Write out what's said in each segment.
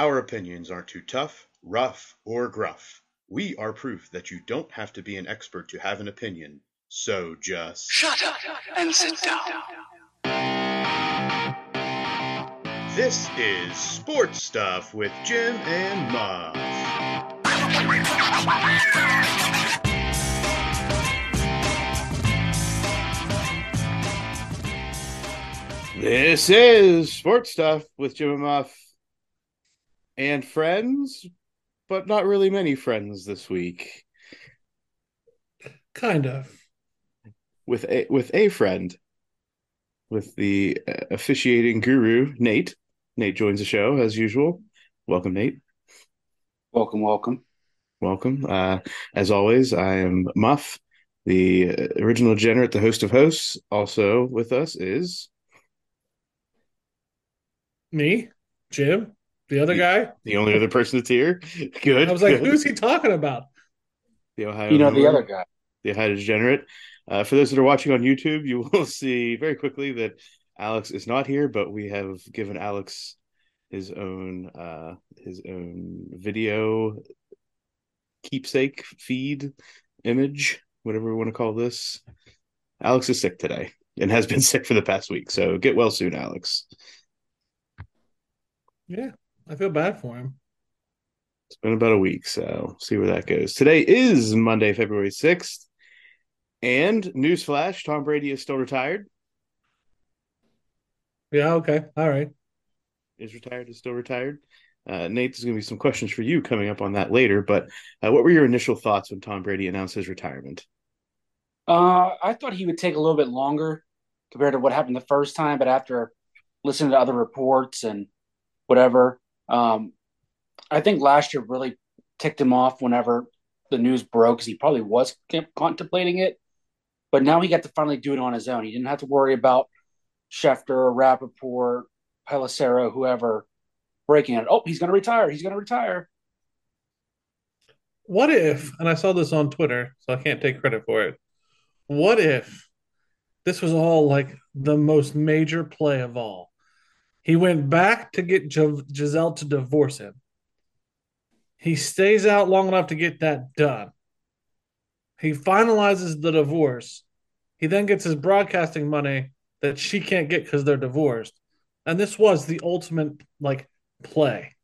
Our opinions aren't too tough, rough, or gruff. We are proof that you don't have to be an expert to have an opinion. So just Shut up and sit down. This is Sports Stuff with Jim and Muff. This is Sports Stuff with Jim and Muff and friends, but not really many friends this week. Kind of. With a with a friend, with the uh, officiating guru Nate. Nate joins the show as usual. Welcome, Nate. Welcome, welcome. Welcome. Uh, as always, I am Muff, the uh, original degenerate, the host of hosts. Also with us is Me, Jim, the other guy. the only other person that's here. Good. I was like, good. who's he talking about? the Ohio? You know the other guy. the Ohio degenerate. Uh, for those that are watching on YouTube, you will see very quickly that Alex is not here, but we have given Alex his own uh, his own video keepsake feed image, whatever we want to call this. Alex is sick today and has been sick for the past week, so get well soon, Alex. Yeah, I feel bad for him. It's been about a week, so see where that goes. Today is Monday, February 6th. And newsflash, Tom Brady is still retired. Yeah, okay. All right. Is retired, is still retired. Uh, Nate, there's going to be some questions for you coming up on that later. But uh, what were your initial thoughts when Tom Brady announced his retirement? Uh, I thought he would take a little bit longer compared to what happened the first time, but after listening to other reports and whatever, um, I think last year really ticked him off whenever the news broke because he probably was contemplating it. But now he got to finally do it on his own. He didn't have to worry about Schefter, Rapoport, Pelissero, whoever breaking it. Oh, he's going to retire. He's going to retire. What if, and I saw this on Twitter, so I can't take credit for it. What if this was all like the most major play of all? He went back to get Gis- Gisele to divorce him. He stays out long enough to get that done. He finalizes the divorce. He then gets his broadcasting money that she can't get because they're divorced. And this was the ultimate like play.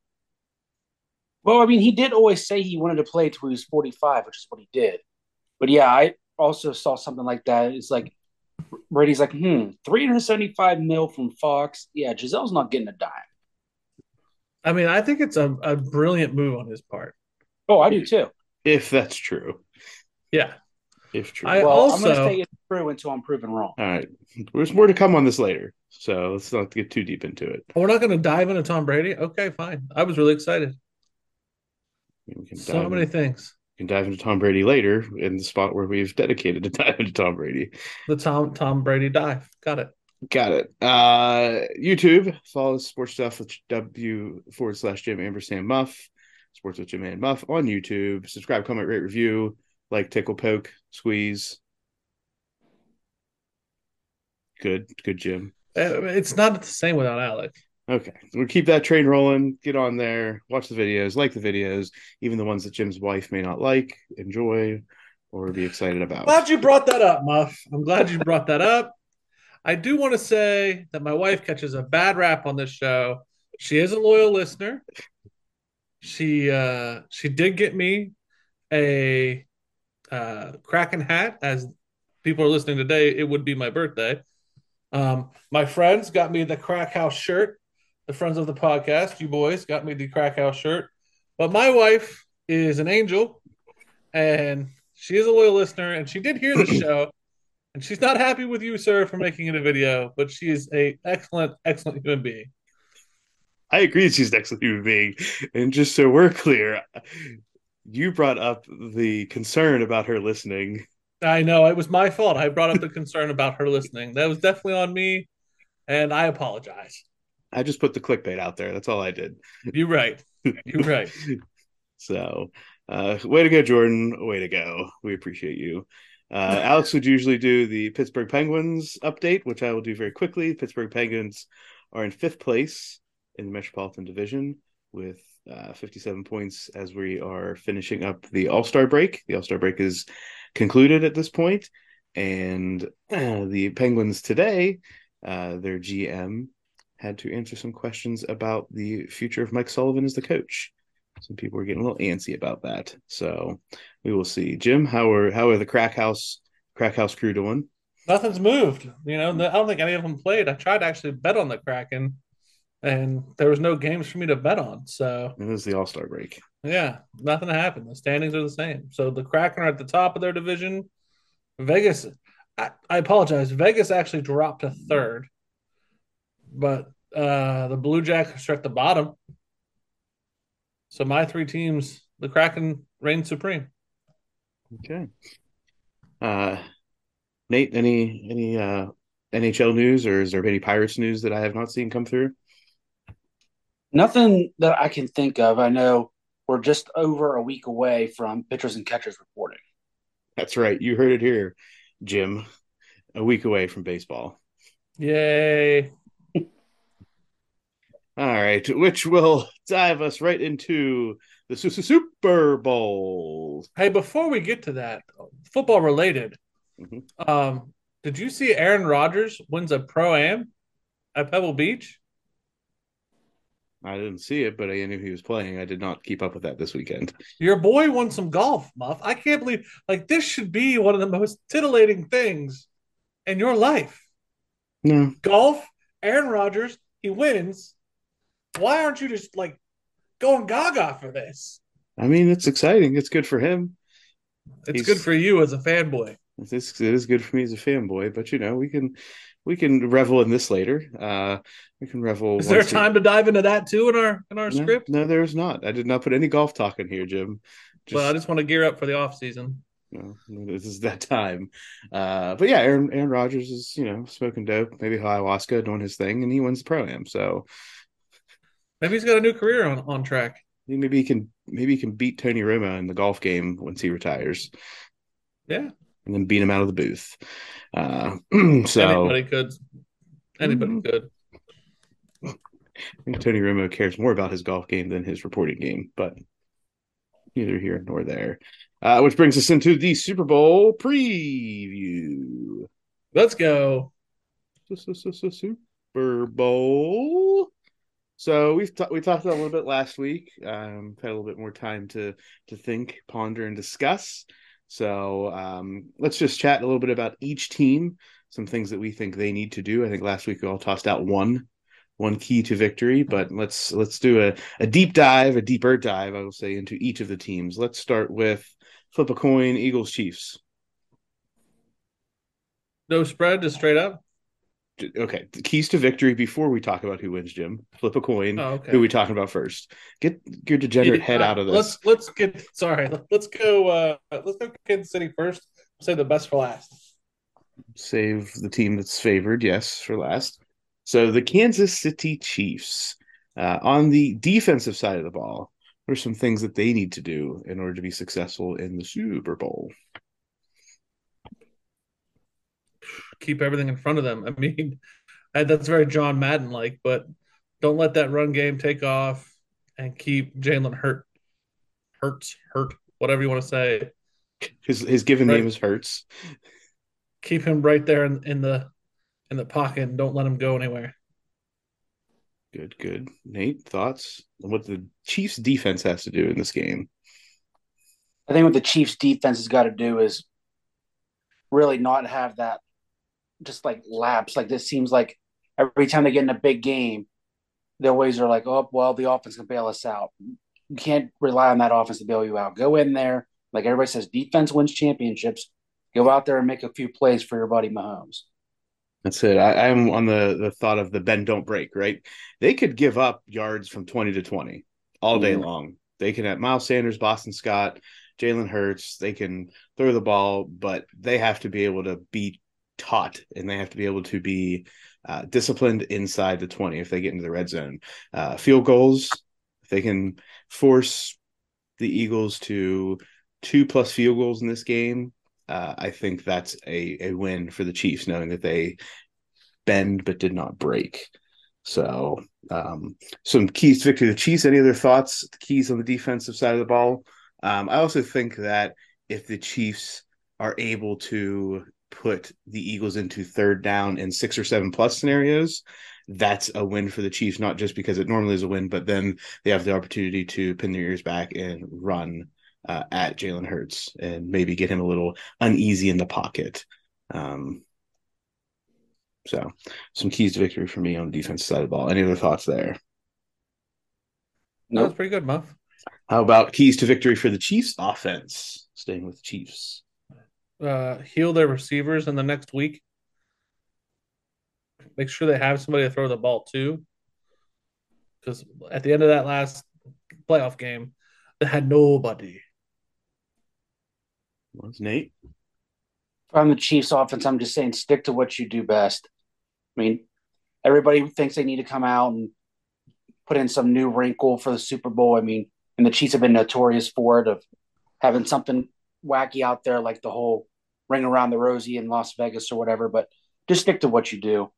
Well, I mean, he did always say he wanted to play till he was 45, which is what he did. But yeah, I also saw something like that. It's like Brady's like, hmm, 375 mil from Fox. Yeah, Gisele's not getting a dime. I mean, I think it's a, a brilliant move on his part. Oh, I do too. If that's true. Yeah. If true. I- well, I'm going to also- say it's true until I'm proven wrong. All right. There's more to come on this later. So let's not get too deep into it. We're not going to dive into Tom Brady. Okay, fine. I was really excited. We can So many in- things. Can dive into Tom Brady later in the spot where we've dedicated to dive into Tom Brady. The Tom Tom Brady dive. Got it. Got it. Uh, YouTube, follow Sports Stuff with W forward slash Jim Ampersand Muff, Sports with Jim and Muff on YouTube. Subscribe, comment, rate, review, like, tickle, poke, squeeze. Good, good, Jim. Uh, It's not the same without Alec. Okay, we'll keep that train rolling. Get on there, watch the videos, like the videos, even the ones that Jim's wife may not like, enjoy, or be excited about. Glad you brought that up, Muff. I'm glad you brought that up. I do want to say that my wife catches a bad rap on this show. She is a loyal listener. She uh she did get me a uh Kraken hat as people are listening today, it would be my birthday. Um my friends got me the Crack House shirt. The friends of the podcast, you boys got me the Crack House shirt. But my wife is an angel and she is a loyal listener and she did hear the show and she's not happy with you sir for making it a video but she is a excellent excellent human being I agree she's an excellent human being. And just so we're clear, you brought up the concern about her listening. i know it was my fault i brought up the concern about her listening that was definitely on me and i apologize I just put the clickbait out there. That's all I did. you're right you're right So, uh, way to go, Jordan. Way to go. We appreciate you. Uh, Alex would usually do the Pittsburgh Penguins update, which I will do very quickly. Pittsburgh Penguins are in fifth place in the Metropolitan Division. with uh, 57 points as we are finishing up the All Star break. The All Star break is concluded at this point, and uh, the Penguins today, uh, their GM had to answer some questions about the future of Mike Sullivan as the coach. Some people were getting a little antsy about that, so we will see. Jim, how are how are the Crack House Crack House crew doing? Nothing's moved. You know, I don't think any of them played. I tried to actually bet on the Kraken, and there was no games for me to bet on. So It was the All Star break. yeah, nothing happened. The standings are the same. So the Kraken are at the top of their division. Vegas, I, I apologize. Vegas actually dropped to third, but uh, the Blue Jackets are at the bottom. So my three teams, the Kraken reign supreme. Okay. Uh, Nate, any any uh NHL news or is there any Pirates news that I have not seen come through? Nothing that I can think of. I know we're just over a week away from pitchers and catchers reporting. That's right. You heard it here, Jim. A week away from baseball. Yay. All right, which will dive us right into the Su- Su- Super Bowl. Hey, before we get to that, football related, Mhm. um, did you see Aaron Rodgers wins a pro am at Pebble Beach? I didn't see it, but I knew he was playing. I did not keep up with that this weekend. Your boy won some golf, Muff. I can't believe like this should be one of the most titillating things in your life. No, Golf, Aaron Rodgers, he wins. Why aren't you just like going gaga for this? I mean it's exciting. It's good for him. It's He's- good for you as a fanboy. It is, it is good for me as a fanboy, but you know we can we can revel in this later. Uh, we can revel. Is there we- time to dive into that too in our in our No, script? No, there is not. I did not put any golf talk in here, Jim. Just, well, I just want to gear up for the off season. you know, this is that time. Uh, but yeah, Aaron Aaron Rodgers is you know smoking dope, maybe ayahuasca, doing his thing, and he wins the pro am. So Maybe he's got a new career on, on track. maybe he can maybe he can beat Tony Romo in the golf game once he retires, Yeah. and then beat him out of the booth. Uh, so Anybody could. Anybody Mhm. could. I think Tony Romo cares more about his golf game than his reporting game, but neither here nor there. Uh, which brings us into the Super Bowl preview. Let's go. Super Bowl. So we've ta- we talked a little bit last week. Um, had a little bit more time to to think, ponder, and discuss. So um, let's just chat a little bit about each team, some things that we think they need to do. I think last week we all tossed out one one key to victory, but let's let's do a, a deep dive, a deeper dive, I will say, into each of the teams. Let's start with flip a coin, Eagles Chiefs. No spread, just straight up. Okay, the keys to victory before we talk about who wins, Jim. Flip a coin. Oh, okay. Who are we talking about first? Get your degenerate head out of this. Let's let's get sorry. Let's go. Uh, let's go Kansas City first. Say the best for last. Save the team that's favored, yes, for last. So the Kansas City Chiefs. Uh, on the defensive side of the ball, what are some things that they need to do in order to be successful in the Super Bowl? Keep everything in front of them. I mean, that's very John Madden like, but don't let that run game take off and keep Jalen Hurt, Hurts, Hurt, whatever you want to say. His his given Right. name is Hurts. Keep him right there in, in the in the pocket and don't let him go anywhere. Good, good. Nate, thoughts on what the Chiefs defense has to do in this game? I think what the Chiefs defense has got to do is really not have that just like laps. Like this seems like every time they get in a big game, they always are like, oh, well, the offense can bail us out. You can't rely on that offense to bail you out. Go in there. Like everybody says, defense wins championships. Go out there and make a few plays for your buddy Mahomes. That's it. I, I'm on the the thought of the bend don't break. Right? They could give up yards from twenty to twenty all day Mhm. long. They can have Miles Sanders, Boston Scott, Jalen Hurts. They can throw the ball, but they have to be able to be taught and they have to be able to be uh, disciplined inside the twenty if they get into the red zone. Uh, field goals, if they can force the Eagles to two plus field goals in this game, uh, I think that's a, a win for the Chiefs, knowing that they bend but did not break. So, um, some keys to victory. The Chiefs. Any other thoughts? Keys on the defensive side of the ball. Um, I also think that if the Chiefs are able to put the Eagles into third down in six or seven plus scenarios, that's a win for the Chiefs, not just because it normally is a win, but then they have the opportunity to pin their ears back and run uh, at Jalen Hurts and maybe get him a little uneasy in the pocket. Um, so, some keys to victory for me on the defense side of the ball. Any other thoughts there? That was pretty good, Muff. How about keys to victory for the Chiefs offense? Staying with the Chiefs. Uh, heal their receivers in the next week. Make sure they have somebody to throw the ball to. Because at the end of that last playoff game, they had nobody. What's Nate? If I'm the Chiefs offense, I'm just saying stick to what you do best. I mean, everybody thinks they need to come out and put in some new wrinkle for the Super Bowl. I mean, and the Chiefs have been notorious for it of having something wacky out there like the whole ring around the rosy in Las Vegas or whatever, but just stick to what you do.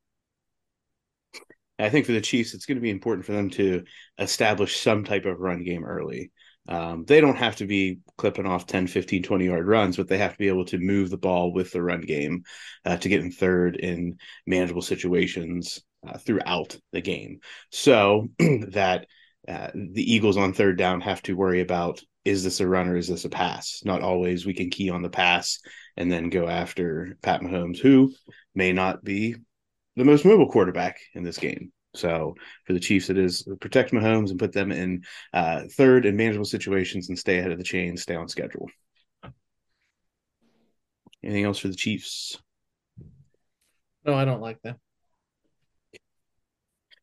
I think for the Chiefs, it's going to be important for them to establish some type of run game early. Um, they don't have to be clipping off 10, 15, 20 yard runs, but they have to be able to move the ball with the run game uh, to get in third in manageable situations uh, throughout the game. So that uh, the Eagles on third down have to worry about is this a run or is this a pass? Not always we can key on the pass and then go after Pat Mahomes, who may not be the most mobile quarterback in this game. So for the Chiefs, it is protect Mahomes and put them in uh, third and manageable situations and stay ahead of the chain, stay on schedule. Anything else for the Chiefs? No, I don't like them.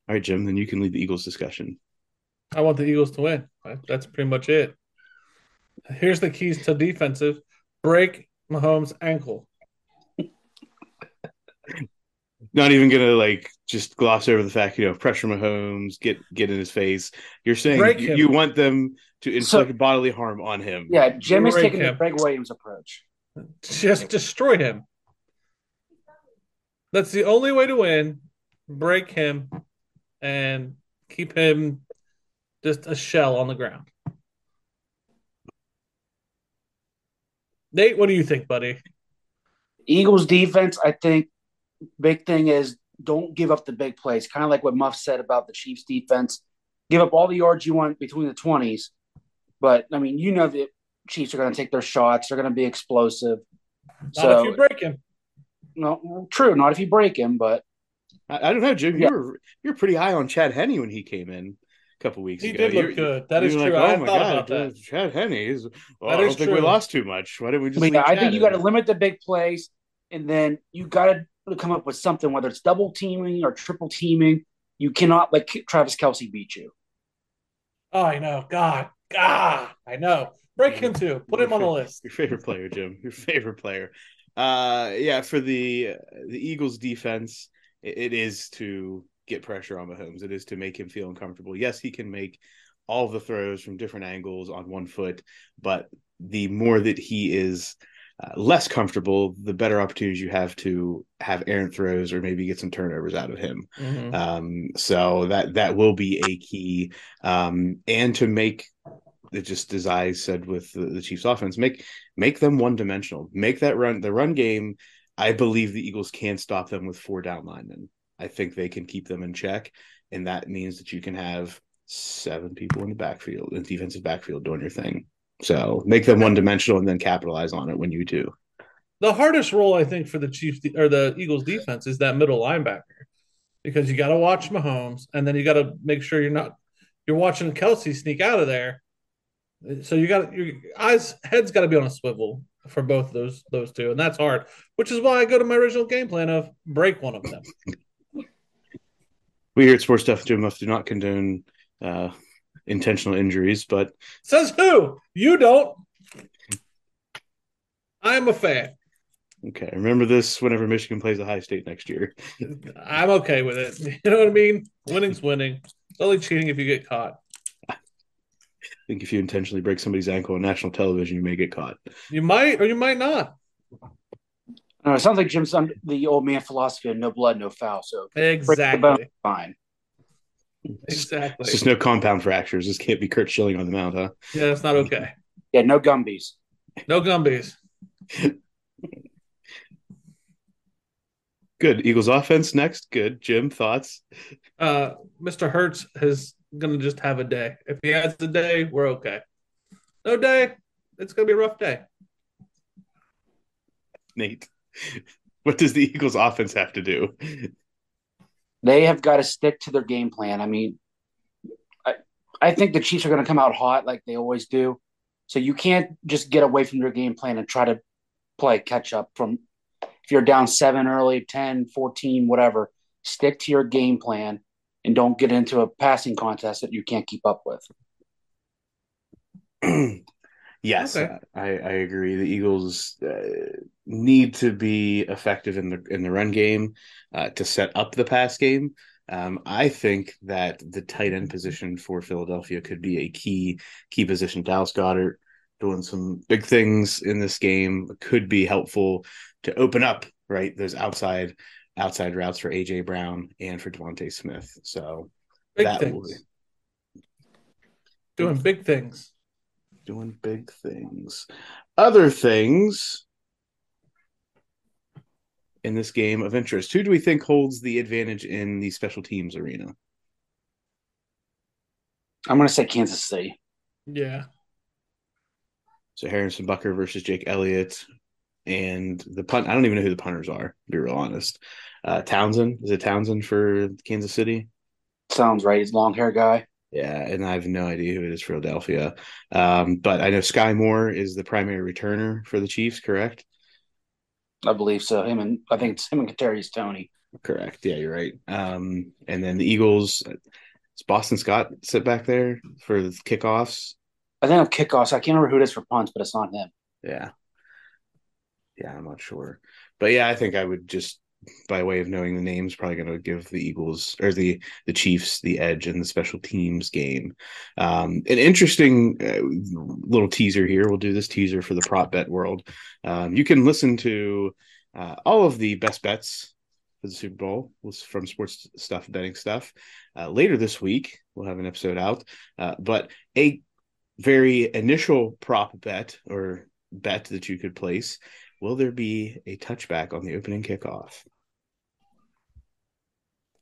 All right, Jim, then you can lead the Eagles discussion. I want the Eagles to win. That's pretty much it. Here's the keys to defensive break Mahomes' ankle. Not even gonna like just gloss over the fact, you know, pressure Mahomes, get get in his face. You're saying you, you want them to So- inflict bodily harm on him. Yeah, Jim is Break taking the. Gregg Williams approach. Just destroy him. That's the only way to win. Break him and keep him just a shell on the ground. Nate, what do you think, buddy? Eagles defense, I think, big thing is don't give up the big plays. Kind of like what Muff said about the Chiefs defense. Give up all the yards you want between the 20s. But, I mean, you know the Chiefs are going to take their shots. They're going to be explosive. Not so, if you break him. no, true. Not if you break him, but I, I don't know, Jim. Yeah. You were you're pretty high on Chad Henne when he came in a couple weeks He ago. did look You're- good. That is you true. Like, I oh hadn't my thought god, about that. Chad Henne is. Well, I don't is think we lost too much. Why didn't we just? I, mean, leave I Chad think you got to limit the big plays, and then you got to come up with something, whether it's double teaming or triple teaming. You cannot let Travis Kelce beat you. Oh, I know. God. God. I know. Break him too. Put him on the list. Your favorite player, Jim. Your favorite player. Uh, yeah, for the the Eagles defense, it, it is to get pressure on Mahomes. It is to make him feel uncomfortable. Yes, he can make all the throws from different angles on one foot, but the more that he is uh, less comfortable, the better opportunities you have to have errant throws or maybe get some turnovers out of him. Mhm. Um, so that that will be a key, um, and to make it just as I said with the, the Chiefs offense, make make them one dimensional. Make that run the run game. I believe the Eagles can stop them with four down linemen. I think they can keep them in check, and that means that you can have seven people in the backfield, in the defensive backfield, doing your thing. So make them one dimensional, and then capitalize on it when you do. The hardest role I think for the Chiefs de- or the Eagles defense is that middle linebacker because you got to watch Mahomes and then you got to make sure you're not you're watching Kelce sneak out of there. So you got your eyes head's got to be on a swivel for both those those two, and that's hard. Which is why I go to my original game plan of break one of them. We here at Sports Stuff Jim do not condone uh, intentional injuries, but Says who? You don't. I am a fan. okay. Remember this whenever Michigan plays Ohio State next year. I'm okay with it. You know what I mean? Winning's winning. It's only cheating if you get caught. I think if you intentionally break somebody's ankle on national television, you may get caught. You might or you might not. No, it sounds like Jim's under the old man philosophy of no blood, no foul. So break the bone, fine. Exactly. It's just no compound fractures. This can't be Curt Schilling on the mound, huh? Yeah, that's not okay. Yeah, no Gumbies. No Gumbies. Good. Eagles offense next. Good. Jim, thoughts? Uh, Mr. Hurts is gonna just have a day. If he has a day, we're okay. No day, it's gonna be a rough day. Nate. What does the Eagles offense have to do? They have got to stick to their game plan. I mean, I, I think the Chiefs are going to come out hot like they always do. So you can't just get away from your game plan and try to play catch up from if you're down seven early, 10, 14, whatever. Stick to your game plan and don't get into a passing contest that you can't keep up with. yes, Okay. I, I agree. The Eagles uh, need to be effective in the in the run game uh, to set up the pass game. Um, I think that the tight end position for Philadelphia could be a key key position. Dallas Goedert doing some big things in this game could be helpful to open up right those outside outside routes for AJ Brown and for DeVonta Smith. So Big that will be Doing big things. doing big things. Other things in this game of interest. Who do we think holds the advantage in the special teams arena? I'm going to say Kansas City. Yeah. So Harrison Butker versus Jake Elliott. And the punt, I don't even know who the punters are, to be real honest. Uh, Townsend, is it Townsend for Kansas City? Sounds right. He's long hair guy. Yeah, and I have no idea who it is for Philadelphia. Um, but I know Skyy Moore is the primary returner for the Chiefs, correct? I believe so. Him and I think it's him and Kadarius Toney. Correct. Yeah, you're right. Um, and then the Eagles, is Boston Scott sit back there for the kickoffs? I think on kickoffs, I can't remember who it is for punts, but it's not him. Yeah. Yeah, I'm not sure. But yeah, I think I would just by way of knowing the names, probably going to give the Eagles or the the Chiefs the edge in the special teams game. Um, an interesting uh, little teaser here. We'll do this teaser for the prop bet world. Um, you can listen to uh, all of the best bets for the Super Bowl was from sports stuff, betting stuff. Uh, later this week, we'll have an episode out. Uh, but a very initial prop bet or bet that you could place will there be a touchback on the opening kickoff?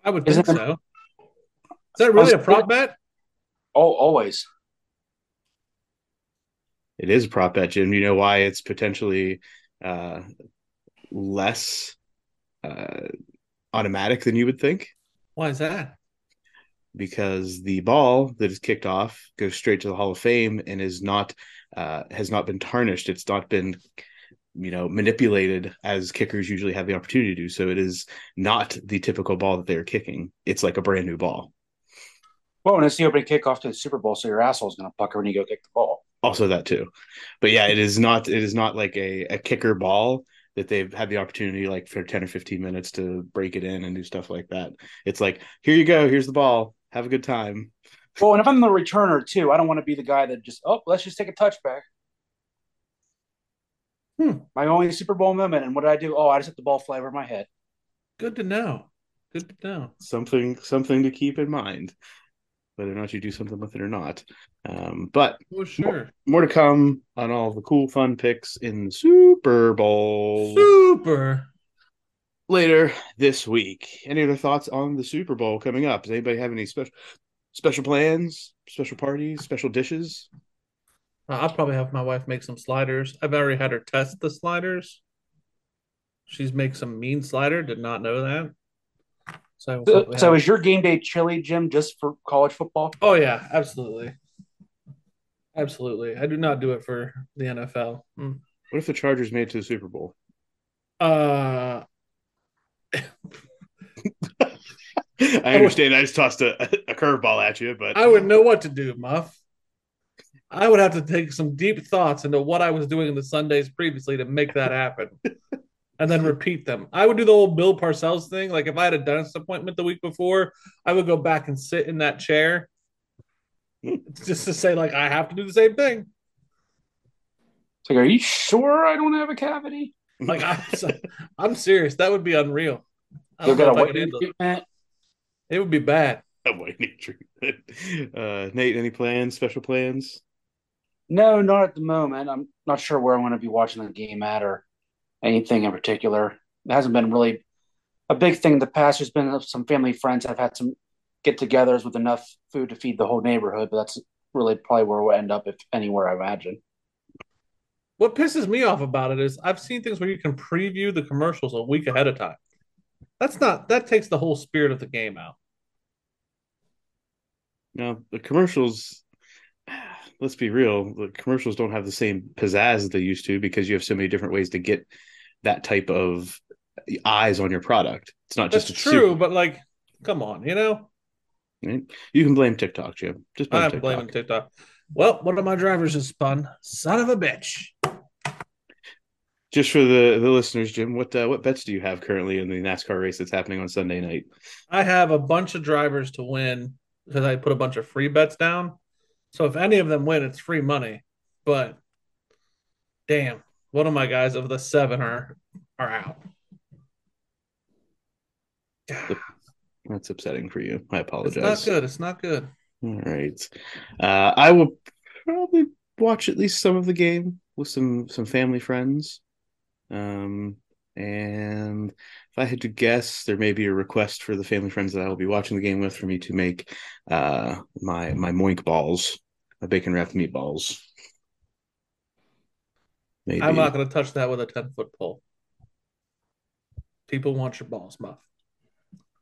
I would Isn't think so. Is that really a prop bet? Oh, always. It is a prop bet, Jim. You know why it's potentially uh, less uh, automatic than you would think? Why is that? Because the ball that is kicked off goes straight to the Hall of Fame and is not uh, has not been tarnished. It's not been you know manipulated as kickers usually have the opportunity to do. So it is not the typical ball that they're kicking. It's like a brand new ball. Well, and it's the opening kickoff to the Super Bowl, so your asshole's going to pucker when you go kick the ball. also that too but yeah it is not it is not like a, a kicker ball that they've had the opportunity like for 10 or 15 minutes to break it in and do stuff like that it's like here you go here's the ball have a good time Well, and if I'm the returner too, I don't want to be the guy that just oh, let's just take a touchback. Hmm. My only Super Bowl moment, and what did I do? Oh, I just let the ball fly over my head. Good to know. Good to know. something something to keep in mind whether or not you do something with it or not um, but Oh, sure. more to come on all the cool fun picks in the super bowl Super. later this week any other thoughts on the super bowl coming up does anybody have any special special plans special parties special dishes Uh, I'll probably have my wife make some sliders. I've already had her test the sliders. She's make some mean slider. Did not know that. So, So, so is your game day chili, Jim, just for college football? oh yeah, absolutely, absolutely. I do not do it for the NFL. Mm. what if the chargers made it to the super bowl Uh, I understand. I just tossed a, a curveball at you, but I would know what to do, Muff. I would have to take some deep thoughts into what I was doing in the Sundays previously to make that happen, and then repeat them. I would do the old Bill Parcells thing. Like if I had a dentist appointment the week before, I would go back and sit in that chair, just to say like I have to do the same thing. It's like, are you sure I don't have a cavity? Like I'm, I'm serious. That would be unreal. I You'll don't get know if I could handle it. treatment. It would be bad. white knee treatment. Uh, Nate, any plans? Special plans? No, not at the moment. I'm not sure where I'm going to be watching the game at or anything in particular. It hasn't been really a big thing in the past. There's been some family friends have had some get-togethers with enough food to feed the whole neighborhood, but that's really probably where we'll end up, if anywhere, I imagine. What pisses me off about it is I've seen things where you can preview the commercials a week ahead of time. That's not that takes the whole spirit of the game out. No, the commercials. Let's be real. The commercials don't have the same pizzazz as they used to because you have so many different ways to get that type of eyes on your product. It's not That's just a true, soup, but like, come on, you know. You can blame TikTok, Jim. Just blame I'm TikTok. blaming TikTok. Well, one of my drivers is spun. Son of a bitch. Just for the the listeners, Jim, what uh, what bets do you have currently in the NASCAR race that's happening on Sunday night? I have a bunch of drivers to win because I put a bunch of free bets down. So if any of them win, it's free money. But damn, one of my guys of the seven are are out. That's upsetting for you. I apologize. It's not good. It's not good. All right. Uh, I will probably watch at least some of the game with some some family friends. Um, and if I had to guess, there may be a request for the family friends that I will be watching the game with for me to make uh my my moink balls, my bacon wrapped meatballs. Maybe. I'm not going to touch that with a 10 foot pole. People want your balls, Muff.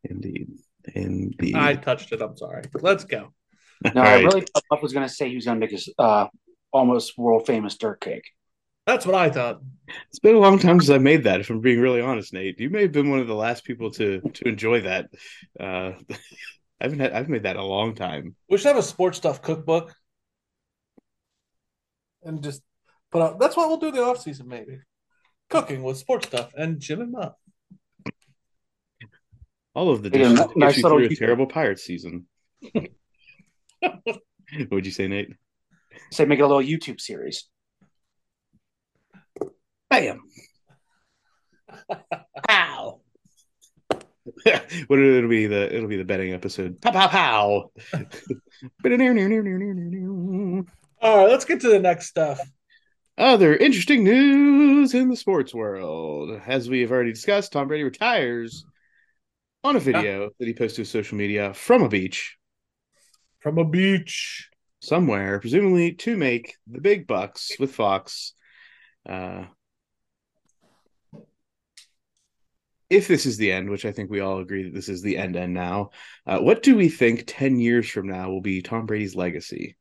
Indeed. Indeed. I touched it. I'm sorry. Let's go. No, All I really thought Muff was going to say he was going to make his uh, almost world famous dirt cake. That's what I thought. It's been a long time since I made that. If I'm being really honest, Nate, you may have been one of the last people to to enjoy that. Uh, I haven't had, I've made that a long time. We should have a sports stuff cookbook and just put out. That's what we'll do in the off season, maybe. Cooking with sports stuff and Jim and Muff. All of the Yeah, dishes nice to get you through a terrible Pirates season. What'd you say, Nate? Say make it a little YouTube series. Bam! Pow! what it'll be the it'll be the betting episode. Pow pow pow. All right, let's get to the next stuff. Other interesting news in the sports world. As we have already discussed, Tom Brady retires on a video that he posted to social media from a beach From a beach. somewhere, presumably to make the big bucks with Fox. Uh, if this is the end, which I think we all agree that this is the end end now, uh, what do we think 10 years from now will be Tom Brady's legacy?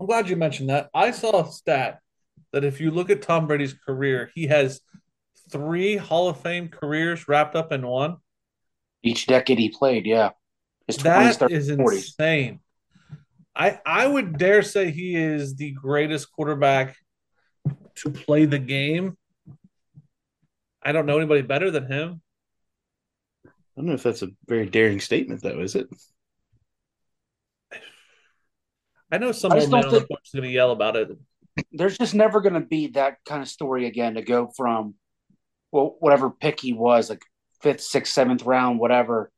I'm glad you mentioned that. I saw a stat that if you look at Tom Brady's career, he has three Hall of Fame careers wrapped up in one. Each decade he played, yeah. His 20s, That 30s, is 40s. insane. I I would dare say he is the greatest quarterback to play the game. I don't know anybody better than him. I don't know if that's a very daring statement, though, is it? I know some I old man don't on the think- is going to yell about it. There's just never going to be that kind of story again to go from, well, whatever pick he was, like fifth, sixth, seventh round, whatever,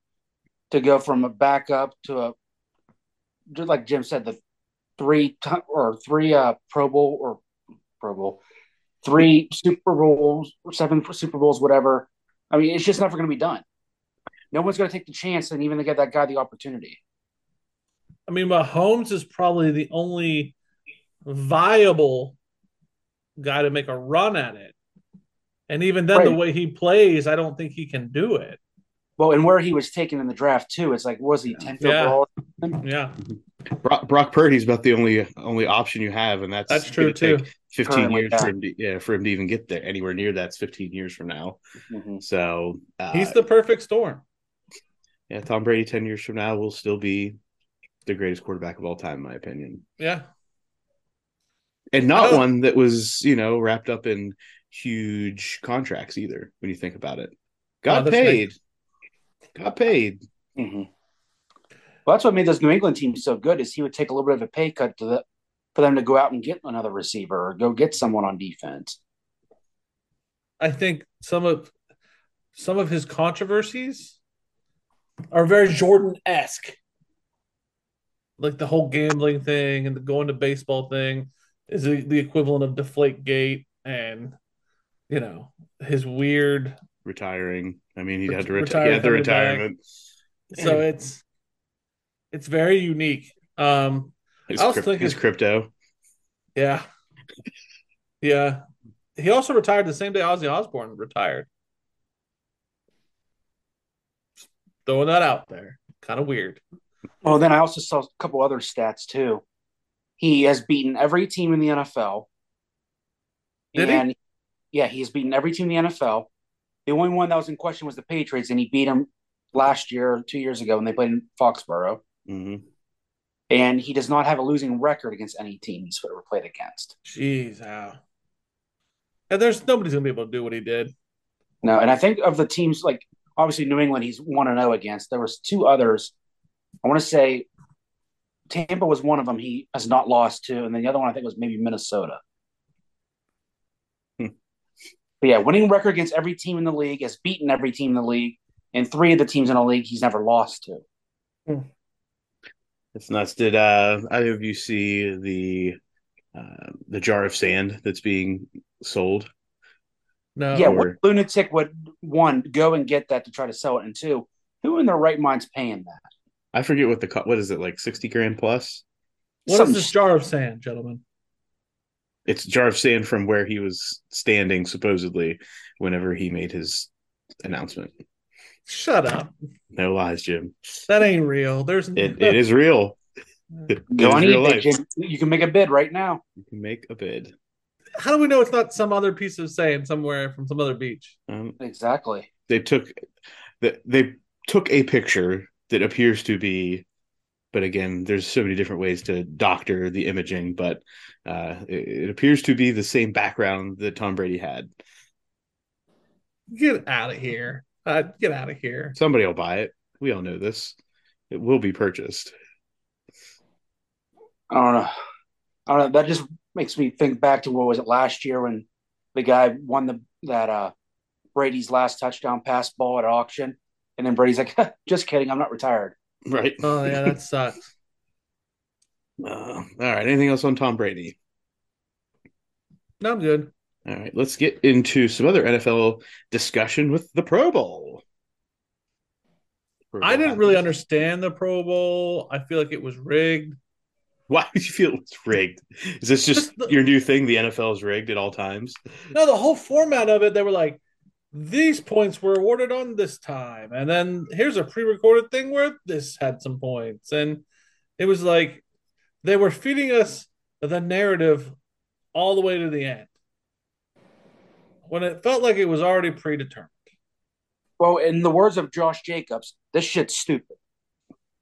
to go from a backup to a, just like Jim said, the three ti- or three uh, Pro Bowl or Pro Bowl, three Super Bowls, seven Super Bowls, whatever. I mean, it's just never going to be done. No one's going to take the chance and even to get that guy the opportunity. I mean, Mahomes is probably the only viable guy to make a run at it. And even then, the way he plays, I don't think he can do it. Well, and where he was taken in the draft too, it's like was he tenth Yeah. overall? Yeah, Brock, Brock Purdy's about the only only option you have, and that's that's true gonna too. take Fifteen years for him to yeah for him to even get there anywhere near that's fifteen years from now. Mhm. So uh, He's the perfect storm. yeah Tom Brady ten years from now will still be the greatest quarterback of all time, in my opinion, Yeah. and not Oh. one that was you know wrapped up in huge contracts either. When you think about it, got that's paid, got paid. Mhm. Well, that's what made those New England teams so good is he would take a little bit of a pay cut to the for them to go out and get another receiver or go get someone on defense. I think some of some of his controversies are very Jordan esque. like the whole gambling thing and the going to baseball thing is the, the equivalent of Deflate Gate and you know his weird. Retiring. I mean, he had to Ret- retire. He had the retired, back. retirement. So it's it's very unique. Um, His, I was crypt- thinking- his crypto. yeah, yeah. He also retired the same day Ozzy Osbourne retired. Throwing that out there, kind of weird. Well, then I also saw a couple other stats too. He has beaten every team in the NFL. Did he? and yeah, he's beaten every team in the NFL. The only one that was in question was the Patriots, and he beat them last year, two years ago, when they played in Foxborough. hmm And he does not have a losing record against any team he's ever played against. Jeez, how? And there's nobody's gonna be able to do what he did. No, and I think of the teams like obviously New England, he's one and zero against. There was two others. I want to say Tampa was one of them. He has not lost to, and then the other one I think was maybe Minnesota. Hmm. But yeah, winning record against every team in the league, has beaten every team in the league, and three of the teams in the league he's never lost to. It's nuts. Did uh, either of you see the uh, the jar of sand that's being sold? No, yeah, or- what lunatic would one go and get that to try to sell it, and two, who in their right mind's paying that? I forget what the co- what is it like sixty grand plus. what is Something this jar of sand, gentlemen? It's jar of sand from where he was standing supposedly whenever he made his announcement. Shut up. No lies, Jim. That ain't real. There's It it is real. It Go on real eBay. Jim. You can make a bid right now. You can make a bid. How do we know it's not some other piece of sand somewhere from some other beach? Um, Exactly. they took that they took a picture that appears to be but again there's so many different ways to doctor the imaging but uh it, it appears to be the same background that tom brady had Get out of here. Uh, get out of here. somebody will buy it we all know this it will be purchased I don't know. I don't know. That just makes me think back to what was it last year when the guy won the that uh Brady's last touchdown pass ball at auction, and then Brady's like, "Just kidding, I'm not retired." right Oh yeah, that sucks. uh, all right anything else on tom brady No, I'm good. All right let's get into some other nfl discussion with the pro bowl Pro I didn't really happens. understand the Pro Bowl. I feel like it was rigged. Why would you feel it's rigged? Is this just Just the- your new thing? The NFL is rigged at all times. No, the whole format of it, they were like, these points were awarded on this time. And then here's a pre recorded thing where this had some points. And it was like they were feeding us the narrative all the way to the end when it felt like it was already predetermined. Well, in the words of Josh Jacobs, this shit's stupid.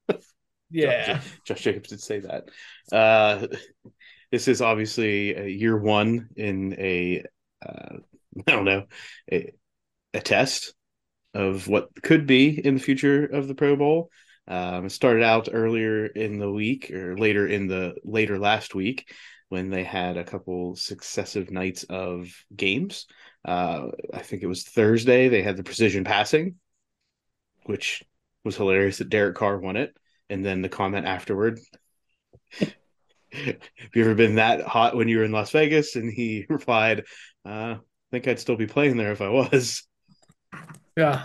Yeah. Josh, Josh Jacobs did say that. Uh, this is obviously a year one in a uh, I don't know a, a test of what could be in the future of the Pro Bowl. Um, it started out earlier in the week or later in the later last week when they had a couple successive nights of games. Uh, I think it was Thursday. They had the precision passing, which was hilarious that Derek Carr won it. And then the comment afterward. Have you ever been that hot when you were in Las Vegas? And he replied, uh, I think I'd still be playing there if I was. Yeah.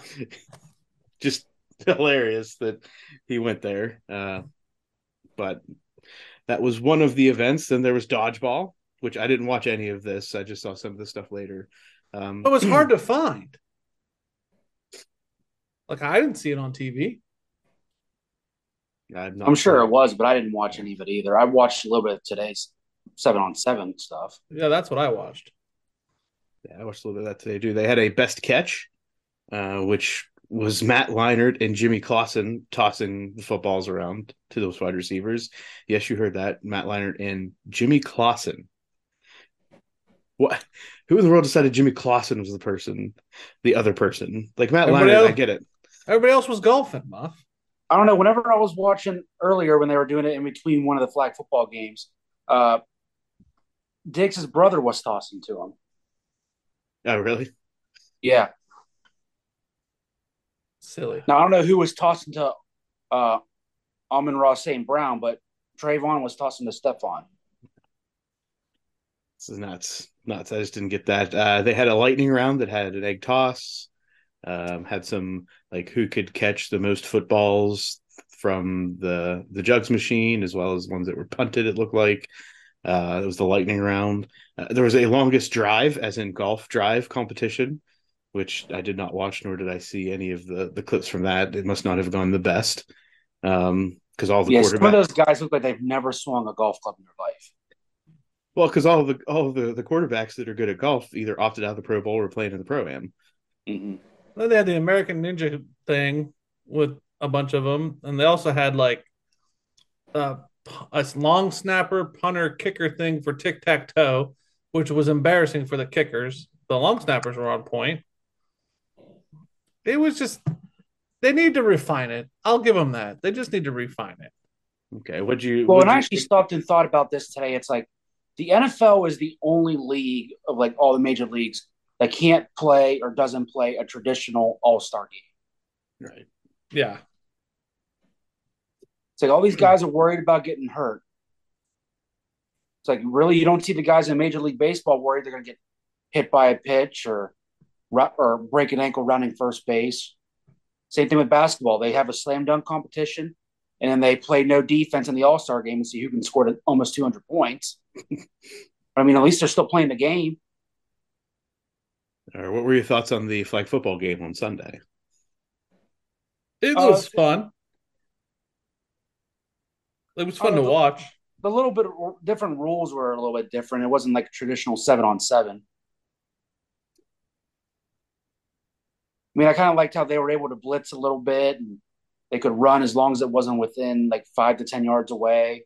Just hilarious that he went there. Uh, but that was one of the events. Then there was dodgeball, which I didn't watch any of this. I just saw some of the stuff later. Um, It was hard to find. Like, I didn't see it on TV. I'm, not I'm sure it was, but I didn't watch any of it either. I watched a little bit of today's seven on seven stuff. Yeah, that's what I watched. Yeah, I watched a little bit of that today, too. They had a best catch, uh, which was Matt Leinart and Jimmy Clausen tossing the footballs around to those wide receivers. Yes, you heard that. Matt Leinart and Jimmy Clausen. What? Who in the world decided Jimmy Clausen was the person, the other person? Like Matt Everybody Leinart, I get it. Everybody else was golfing, Muff. I don't know. Whenever I was watching earlier when they were doing it in between one of the flag football games, uh, Diggs' brother was tossing to him. Oh, really? Yeah. Silly. Now I don't know who was tossing to uh, Amon Ross St. Brown, but Trayvon was tossing to Stefon. This is nuts. Nuts. I just didn't get that. Uh, they had a lightning round that had an egg toss. Um, had some like who could catch the most footballs from the the jugs machine, as well as ones that were punted. It looked like uh, it was the lightning round. Uh, there was a longest drive, as in golf drive competition, which I did not watch, nor did I see any of the the clips from that. It must not have gone the best because um, all the Yeah, quarterbacks. some of those guys look like they've never swung a golf club in their life. Well, because all the all the the quarterbacks that are good at golf either opted out of the Pro Bowl or playing in the Pro Am. Mhm. Then they had the American Ninja thing with a bunch of them, and they also had like uh, a long snapper, punter, kicker thing for tic tac toe, which was embarrassing for the kickers. The long snappers were on point. It was just they need to refine it. I'll give them that. They just need to refine it. Okay, what'd you? Well, what'd and I you- actually stopped and thought about this today. It's like the NFL is the only league of like all the major leagues that can't play or doesn't play a traditional All Star game. right. Yeah. It's like all these hmm. guys are worried about getting hurt. It's like really, you don't see the guys in Major League Baseball worried they're going to get hit by a pitch or or break an ankle running first base. Same thing with basketball. They have a slam dunk competition, and then they play no defense in the All Star game and see who can score to almost 200 points. I mean, at least they're still playing the game. Or what were your thoughts on the flag football game on Sunday? It Uh, was fun. It was fun Uh, to the- watch. The little bit of different rules were a little bit different. It wasn't like traditional seven on seven. I mean, I kind of liked how they were able to blitz a little bit and they could run as long as it wasn't within like five to 10 yards away.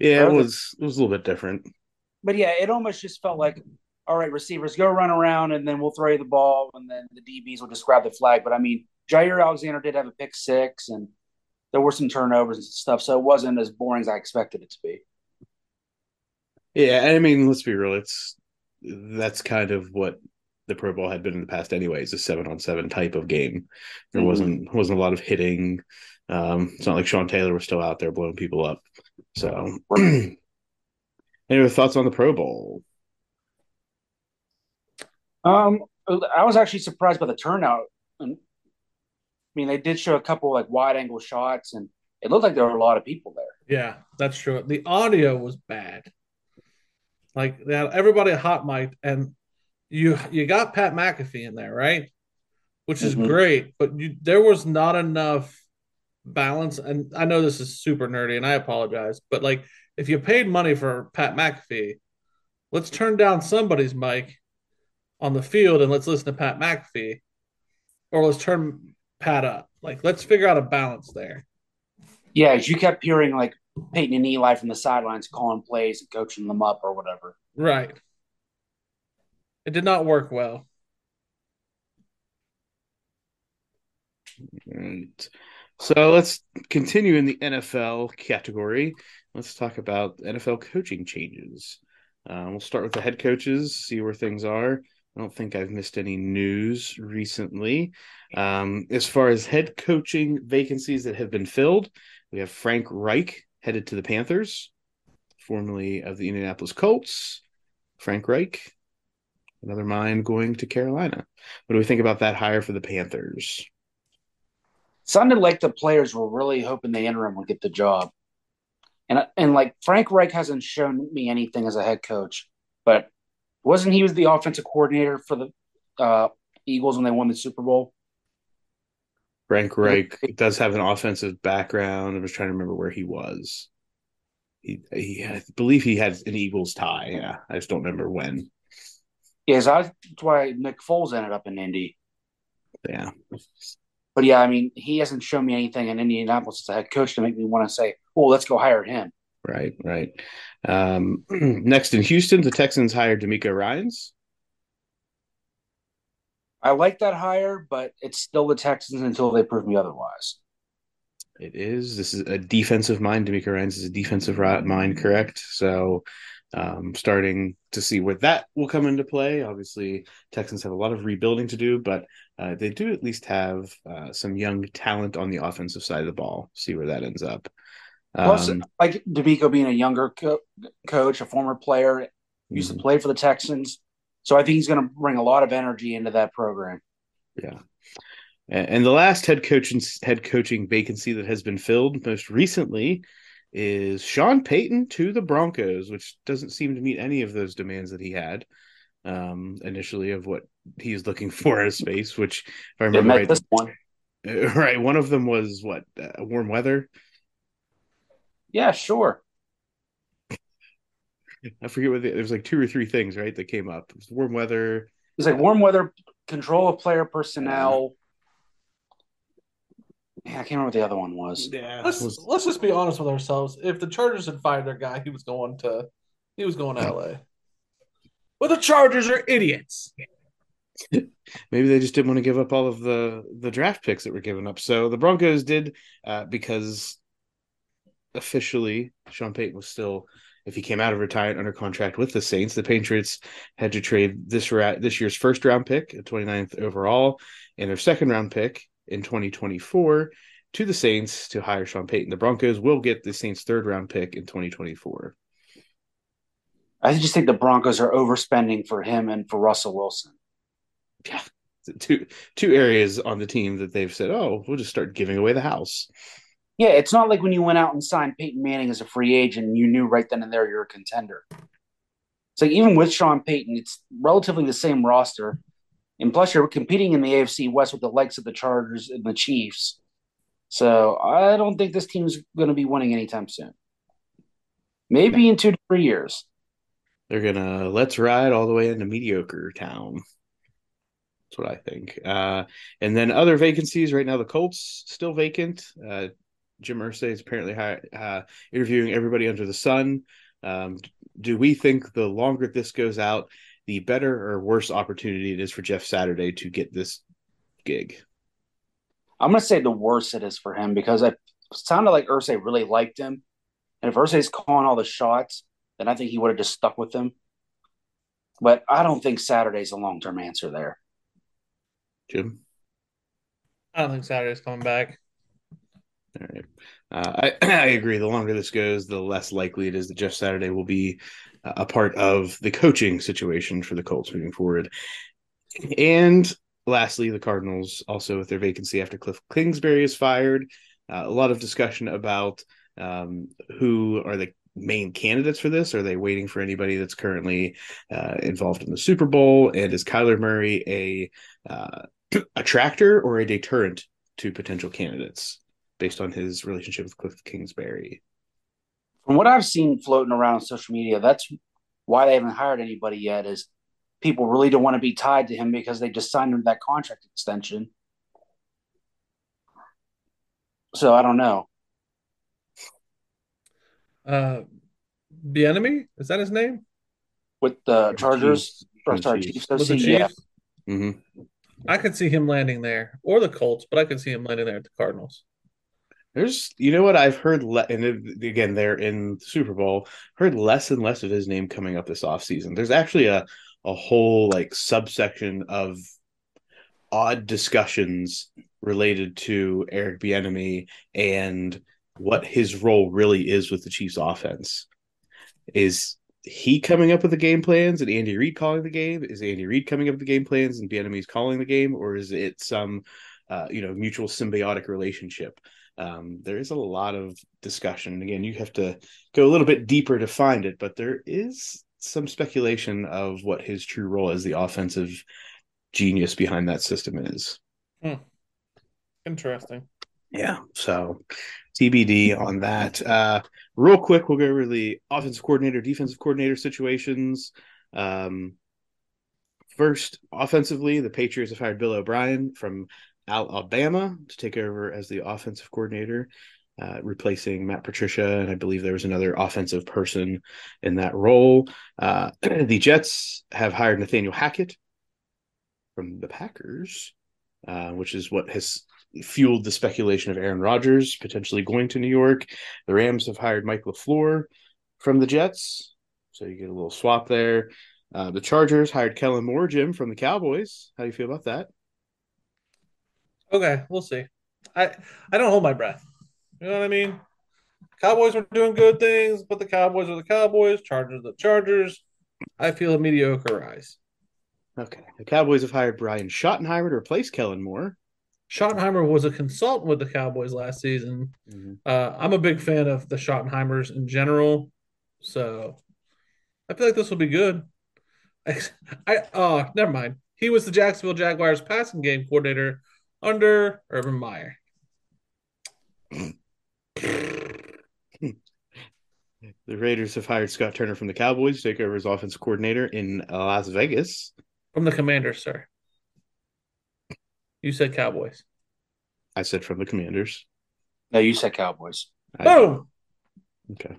Yeah, it was it was a little bit different. But yeah, it almost just felt like, all right, receivers, go run around and then we'll throw you the ball and then the DBs will just grab the flag. But I mean, Jaire Alexander did have a pick six and there were some turnovers and stuff. So it wasn't as boring as I expected it to be. Yeah, I mean, let's be real. It's that's kind of what the Pro Bowl had been in the past, anyways. A seven on seven type of game. There Mhm. wasn't wasn't a lot of hitting. Um, it's not like Sean Taylor was still out there blowing people up. So, any other thoughts on the Pro Bowl? Um, I was actually surprised by the turnout. And, I mean, they did show a couple like wide angle shots, and it looked like there were a lot of people there. Yeah, that's true. The audio was bad. Like they had everybody hot mic, and you you got Pat McAfee in there, right? Which is Mhm. great, but you, there was not enough balance. And I know this is super nerdy, and I apologize, but like if you paid money for Pat McAfee, let's turn down somebody's mic on the field and let's listen to Pat McAfee, or let's turn Pat up. Like let's figure out a balance there. Yeah, as you kept hearing like Peyton and Eli from the sidelines calling plays and coaching them up or whatever. Right. It did not work well. Right. So let's continue in the NFL category. Let's talk about NFL coaching changes. Uh, we'll start with the head coaches, see where things are. I don't think I've missed any news recently. Um, as far as head coaching vacancies that have been filled, we have Frank Reich headed to the Panthers, formerly of the Indianapolis Colts. Frank Reich, another mind going to Carolina. What do we think about that hire for the Panthers? Sounded like the players were really hoping the interim would get the job. And and like Frank Reich hasn't shown me anything as a head coach, but wasn't he was the offensive coordinator for the uh, Eagles when they won the Super Bowl? Frank Reich does have an offensive background. I was trying to remember where he was. He, he I believe he had an Eagles tie. Yeah, I just don't remember when. Yes, I, that's why Nick Foles ended up in Indy. Yeah, But yeah, I mean, he hasn't shown me anything in Indianapolis as a head coach to make me want to say, "Oh, let's go hire him." right, right. Um, next in Houston, the Texans hired DeMeco Ryans. I like that hire, but it's still the Texans until they prove me otherwise. It is. This is a defensive mind. DeMeco Ryans is a defensive mind, correct? So, um, starting to see where that will come into play. Obviously, Texans have a lot of rebuilding to do, but uh, they do at least have uh, some young talent on the offensive side of the ball. See where that ends up. Plus, Um, like DeMeco being a younger co- coach, a former player, used Mhm. to play for the Texans, so I think he's going to bring a lot of energy into that program. Yeah. And the last head coach and head coaching vacancy that has been filled most recently is Sean Payton to the Broncos, which doesn't seem to meet any of those demands that he had um, initially of what he's looking for in space. Which, if I remember right, this one. right, one of them was what uh, warm weather. Yeah, sure. I forget what the, there was like two or three things right that came up. It was warm weather. It's like warm weather control of player personnel. Yeah, I can't remember what the other one was. Yeah, Let's was, let's just be honest with ourselves. If the Chargers had fired their guy, he was going to he was going to LA. Well, the Chargers are idiots. maybe they just didn't want to give up all of the the draft picks that were given up. So the Broncos did uh, because officially Sean Payton was still if he came out of retirement under contract with the Saints, the Patriots had to trade this ra- this year's first round pick, a 29th overall, and their second round pick in 2024 to the Saints to hire Sean Payton. The Broncos will get the Saints' third round pick in 2024. I just think the Broncos are overspending for him and for Russell Wilson. Yeah, Two two areas on the team that they've said, "Oh, we'll just start giving away the house." Yeah, it's not like when you went out and signed Peyton Manning as a free agent and you knew right then and there you're a contender. It's like even with Sean Payton, it's relatively the same roster. And plus you're competing in the AFC West with the likes of the Chargers and the Chiefs. So I don't think this team's gonna be winning anytime soon. Maybe in two to three years. They're gonna let's ride all the way into mediocre town. That's what I think. Uh, and then other vacancies right now, the Colts still vacant. Uh, Jim Irsay is apparently hi- uh, interviewing everybody under the sun. Um, do we think the longer this goes out, the better or worse opportunity it is for Jeff Saturday to get this gig? I'm gonna say the worse it is for him because it sounded like Irsay really liked him. And if Irsay's calling all the shots, then I think he would have just stuck with him. But I don't think Saturday's a long term answer there. Jim? I don't think Saturday's coming back. All right. Uh, I, I agree. The longer this goes, the less likely it is that Jeff Saturday will be a part of the coaching situation for the Colts moving forward. And lastly, the Cardinals also with their vacancy after Cliff Kingsbury is fired. Uh, a lot of discussion about um, who are the main candidates for this. Are they waiting for anybody that's currently uh, involved in the Super Bowl? And is Kyler Murray a uh, attractor or a deterrent to potential candidates? based on his relationship with Cliff Kingsbury. From what I've seen floating around on social media, that's why they haven't hired anybody yet. Is people really don't want to be tied to him because they just signed him that contract extension. So I don't know. Uh, Bieniemy is that his name? With the Chargers, Chiefs. or sorry, Chiefs. Chiefs. Was it yeah. Mm-hmm. I could see him landing there, or the Colts, but I could see him landing there at the Cardinals. There's, you know what I've heard, le- and it, again, they're in the Super Bowl. Heard less and less of his name coming up this offseason. There's actually a a whole like subsection of odd discussions related to Eric Bieniemy and what his role really is with the Chiefs' offense. Is he coming up with the game plans and Andy Reid calling the game? Is Andy Reid coming up with the game plans and Bieniemy's calling the game, or is it some, uh, you know, mutual symbiotic relationship? Um, there is a lot of discussion. Again, you have to go a little bit deeper to find it, but there is some speculation of what his true role as the offensive genius behind that system is. Interesting. Yeah. So TBD on that. Uh, real quick, we'll go over the offensive coordinator, defensive coordinator situations. Um, first, offensively, the Patriots have hired Bill O'Brien from Alabama to take over as the offensive coordinator, uh, replacing Matt Patricia. And I believe there was another offensive person in that role. Uh, the Jets have hired Nathaniel Hackett from the Packers, uh, which is what has fueled the speculation of Aaron Rodgers potentially going to New York. The Rams have hired Mike LaFleur from the Jets. So you get a little swap there. Uh, the Chargers hired Kellen Moore, Jim, from the Cowboys. How do you feel about that? Okay, we'll see. I I don't hold my breath. You know what I mean? Cowboys are doing good things, but the Cowboys are the Cowboys. Chargers are the Chargers. I feel a mediocre rise. Okay. The Cowboys have hired Brian Schottenheimer to replace Kellen Moore. Schottenheimer was a consultant with the Cowboys last season. Mhm. Uh, I'm a big fan of the Schottenheimers in general, so I feel like this will be good. I, I oh, never mind. He was the Jacksonville Jaguars passing game coordinator under Urban Meyer. The Raiders have hired Scott Turner from the Cowboys to take over as offensive coordinator in Las Vegas. From the Commanders, sir. You said Cowboys. I said from the Commanders. No, you said Cowboys. I- Boom. Okay.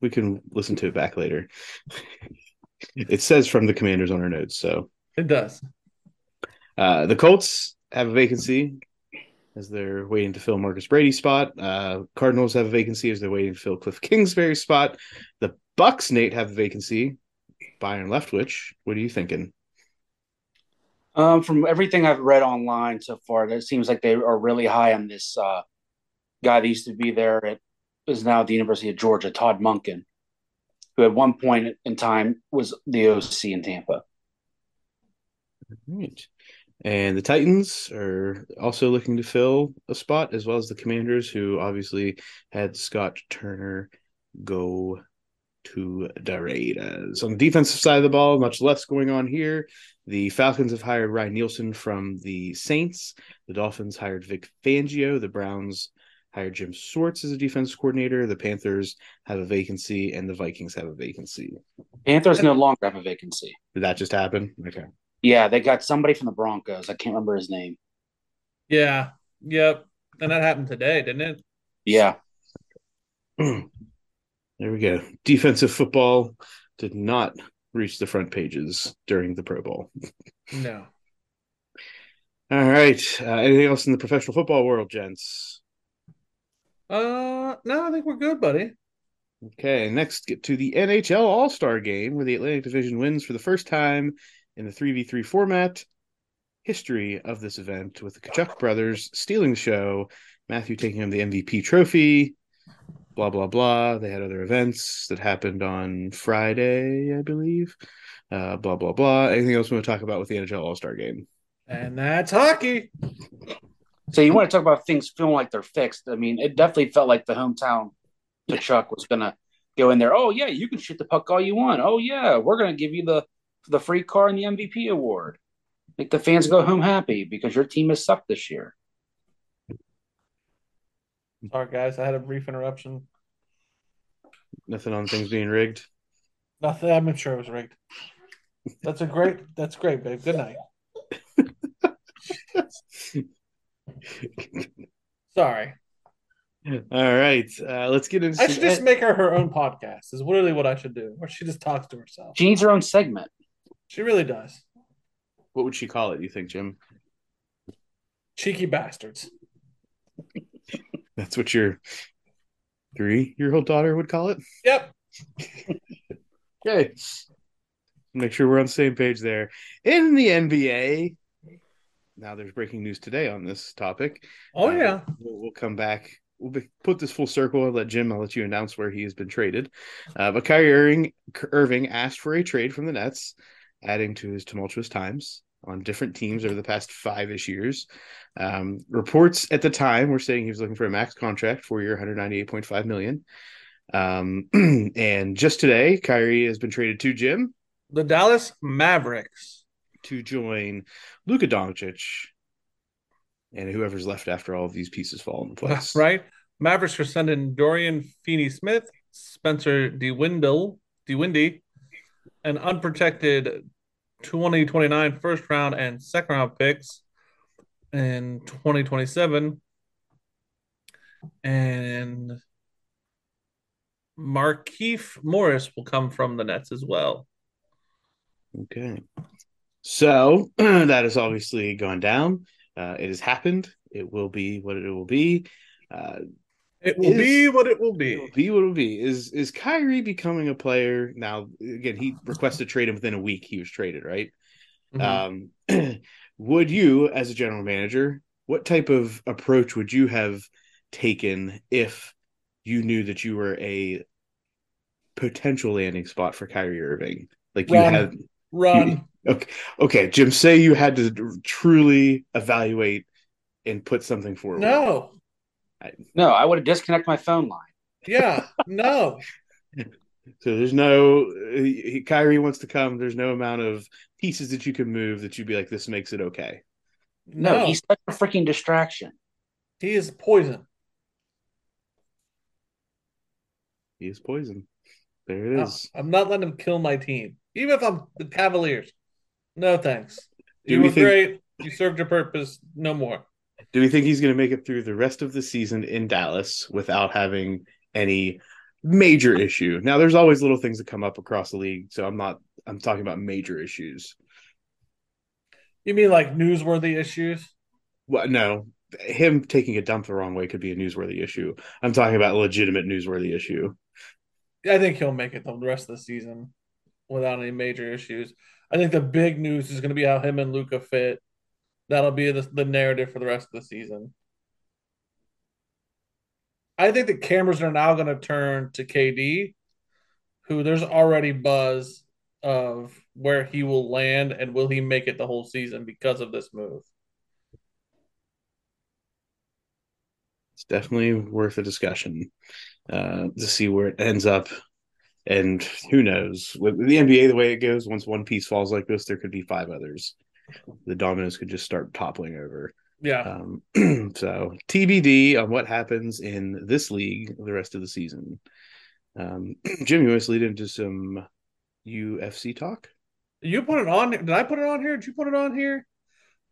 We can listen to it back later. it says from the Commanders on our notes. So It does. uh, the Colts have a vacancy as they're waiting to fill Marcus Brady's spot. Uh, Cardinals have a vacancy as they're waiting to fill Cliff Kingsbury's spot. The Bucs, Nate, have a vacancy. Byron Leftwich. What are you thinking? Um, from everything I've read online so far, it seems like they are really high on this uh, guy that used to be there at is now at the University of Georgia, Todd Monken, who at one point in time was the OC in Tampa. Right. And the Titans are also looking to fill a spot, as well as the Commanders, who obviously had Scott Turner go to the Raiders. On the defensive side of the ball, much less going on here. The Falcons have hired Ryan Nielsen from the Saints. The Dolphins hired Vic Fangio. The Browns hired Jim Schwartz as a defense coordinator. The Panthers have a vacancy, and the Vikings have a vacancy. Panthers no longer have a vacancy. Did that just happen? Okay. Yeah, they got somebody from the Broncos. I can't remember his name. Yeah. Yep. And that happened today, didn't it? Yeah. There we go. Defensive football did not reach the front pages during the Pro Bowl. No. All right. Uh, anything else in the professional football world, gents? Uh no, I think we're good, buddy. Okay. Next, get to the NHL All Star game where the Atlantic Division wins for the first time in the 3v3 format. History of this event with the Tkachuk brothers stealing the show, Matthew taking home the MVP trophy, blah, blah, blah. They had other events that happened on Friday, I believe. Uh, blah, blah, blah. Anything else we want to talk about with the NHL All Star game? And that's hockey. So you want to talk about things feeling like they're fixed? I mean, it definitely felt like the hometown Tkachuk was gonna go in there. Oh yeah, you can shoot the puck all you want. Oh yeah, we're gonna give you the the free car and the MVP award. Make the fans go home happy because your team has sucked this year. Sorry guys, I had a brief interruption. Nothing on things being rigged. Nothing I'm sure it was rigged. That's a great that's great, babe. Good night. Sorry. All right. Uh, let's get into I some should just make her her own podcast. Is literally what I should do. Where she just talks to herself. She needs her own segment. She really does. What would she call it, you think, Jim? Cheeky bastards. That's what your three year old daughter would call it? Yep. Okay. Make sure we're on the same page there. In the NBA, now there's breaking news today on this topic. Oh Uh, yeah. We'll, we'll come back. We'll be, put this full circle and let Jim, I'll let you announce where he has been traded. Uh, but Kyrie Irving, Irving asked for a trade from the Nets, adding to his tumultuous times on different teams over the past five ish years. Um, reports at the time were saying he was looking for a max contract, four year, 198.5 million. Um, and just today, Kyrie has been traded to Jim The Dallas Mavericks. to join Luka Doncic and whoever's left after all of these pieces fall into place. Right? Mavericks are sending Dorian Finney Smith, Spencer DeWindle, DeWindy, an unprotected 2029 first round and second round picks in 2027. And Markieff Morris will come from the Nets as well. Okay. So that has obviously gone down. Uh, it has happened. It will be what it will be. Uh, It will Is- be what it will it be. will be what it will be. Is is Kyrie becoming a player now? Again, he requested trade him within a week. He was traded, right? Mhm. Um, would you, as a general manager, what type of approach would you have taken if you knew that you were a potential landing spot for Kyrie Irving? Like you Run. had Run. okay, okay, Jim. Say you had to truly evaluate and put something forward. No. No, I would have disconnected my phone line. Yeah. No. So there's no he, Kyrie wants to come. There's no amount of pieces that you can move that you'd be like, this makes it okay. No, No. he's such a freaking distraction. He is poison. He is poison. There it No, is. I'm not letting him kill my team, even if I'm the Cavaliers. No thanks. Do you we were think- great. You served your purpose. No more. Do we think he's going to make it through the rest of the season in Dallas without having any major issue? Now, there's always little things that come up across the league, so I'm not. I'm talking about major issues. You mean like newsworthy issues? Well, no, him taking a dump the wrong way could be a newsworthy issue. I'm talking about a legitimate newsworthy issue. I think he'll make it the rest of the season without any major issues. I think the big news is going to be how him and Luka fit. That'll be the, the narrative for the rest of the season. I think the cameras are now going to turn to KD, who there's already buzz of where he will land and will he make it the whole season because of this move. It's definitely worth a discussion uh, to see where it ends up. And who knows? With the NBA, the way it goes, once one piece falls like this, there could be five others. The dominoes could just start toppling over. Yeah. Um, so TBD on what happens in this league the rest of the season. Um, Jim, you want to lead into some UFC talk? You put it on. Did I put it on here? Did you put it on here?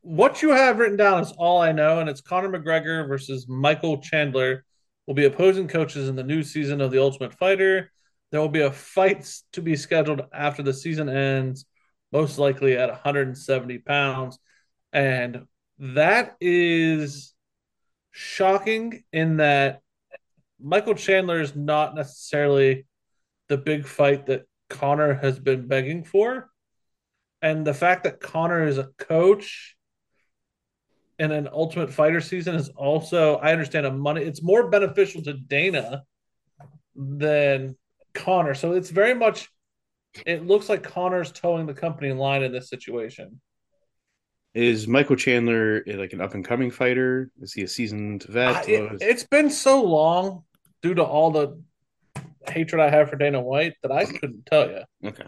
What you have written down is all I know, and it's Conor McGregor versus Michael Chandler will be opposing coaches in the new season of The Ultimate Fighter. There will be a fight to be scheduled after the season ends, most likely at 170 pounds, and that is shocking in that Michael Chandler is not necessarily the big fight that Conor has been begging for. And the fact that Conor is a coach in an Ultimate Fighter season is also, I understand, a money. It's more beneficial to Dana than Conor. So it's very much. It looks like Conor's towing the company line in this situation. Is Michael Chandler eh, like an up and coming fighter? Is he a seasoned vet? I- it, it's been so long due to all the hatred I have for Dana White that I couldn't tell you. Okay,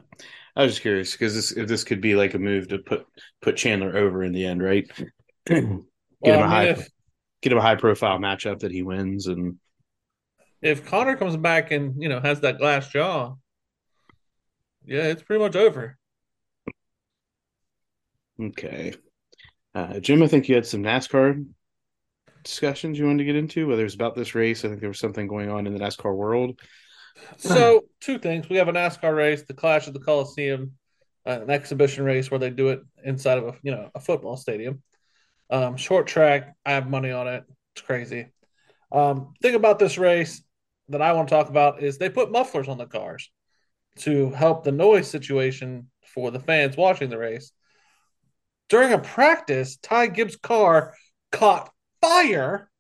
I was just curious because this if this could be like a move to put put Chandler over in the end, right? get him Well, a I mean, high if, get him a high profile matchup that he wins, and if Conor comes back and you know has that glass jaw, yeah, it's pretty much over. okay. Uh, Jim, I think you had some NASCAR discussions you wanted to get into, whether it's about this race. I think there was something going on in the NASCAR world. So, two things: we have a NASCAR race, the Clash of the Coliseum, uh, an exhibition race where they do it inside of a you know a football stadium. Um, short track, I have money on it. It's crazy. Um, thing about this race that I want to talk about is they put mufflers on the cars to help the noise situation for the fans watching the race. During a practice, Ty Gibbs' car caught fire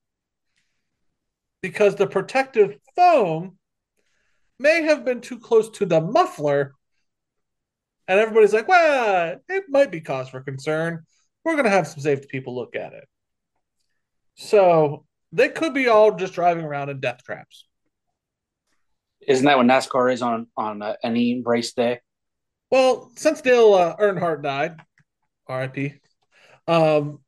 because the protective foam may have been too close to the muffler. And everybody's like, well, it might be cause for concern. We're going to have some safety people look at it. So they could be all just driving around in death traps. Isn't that what NASCAR is on on uh, any race day? Well, since Dale uh, Earnhardt died, R.I.P. Um,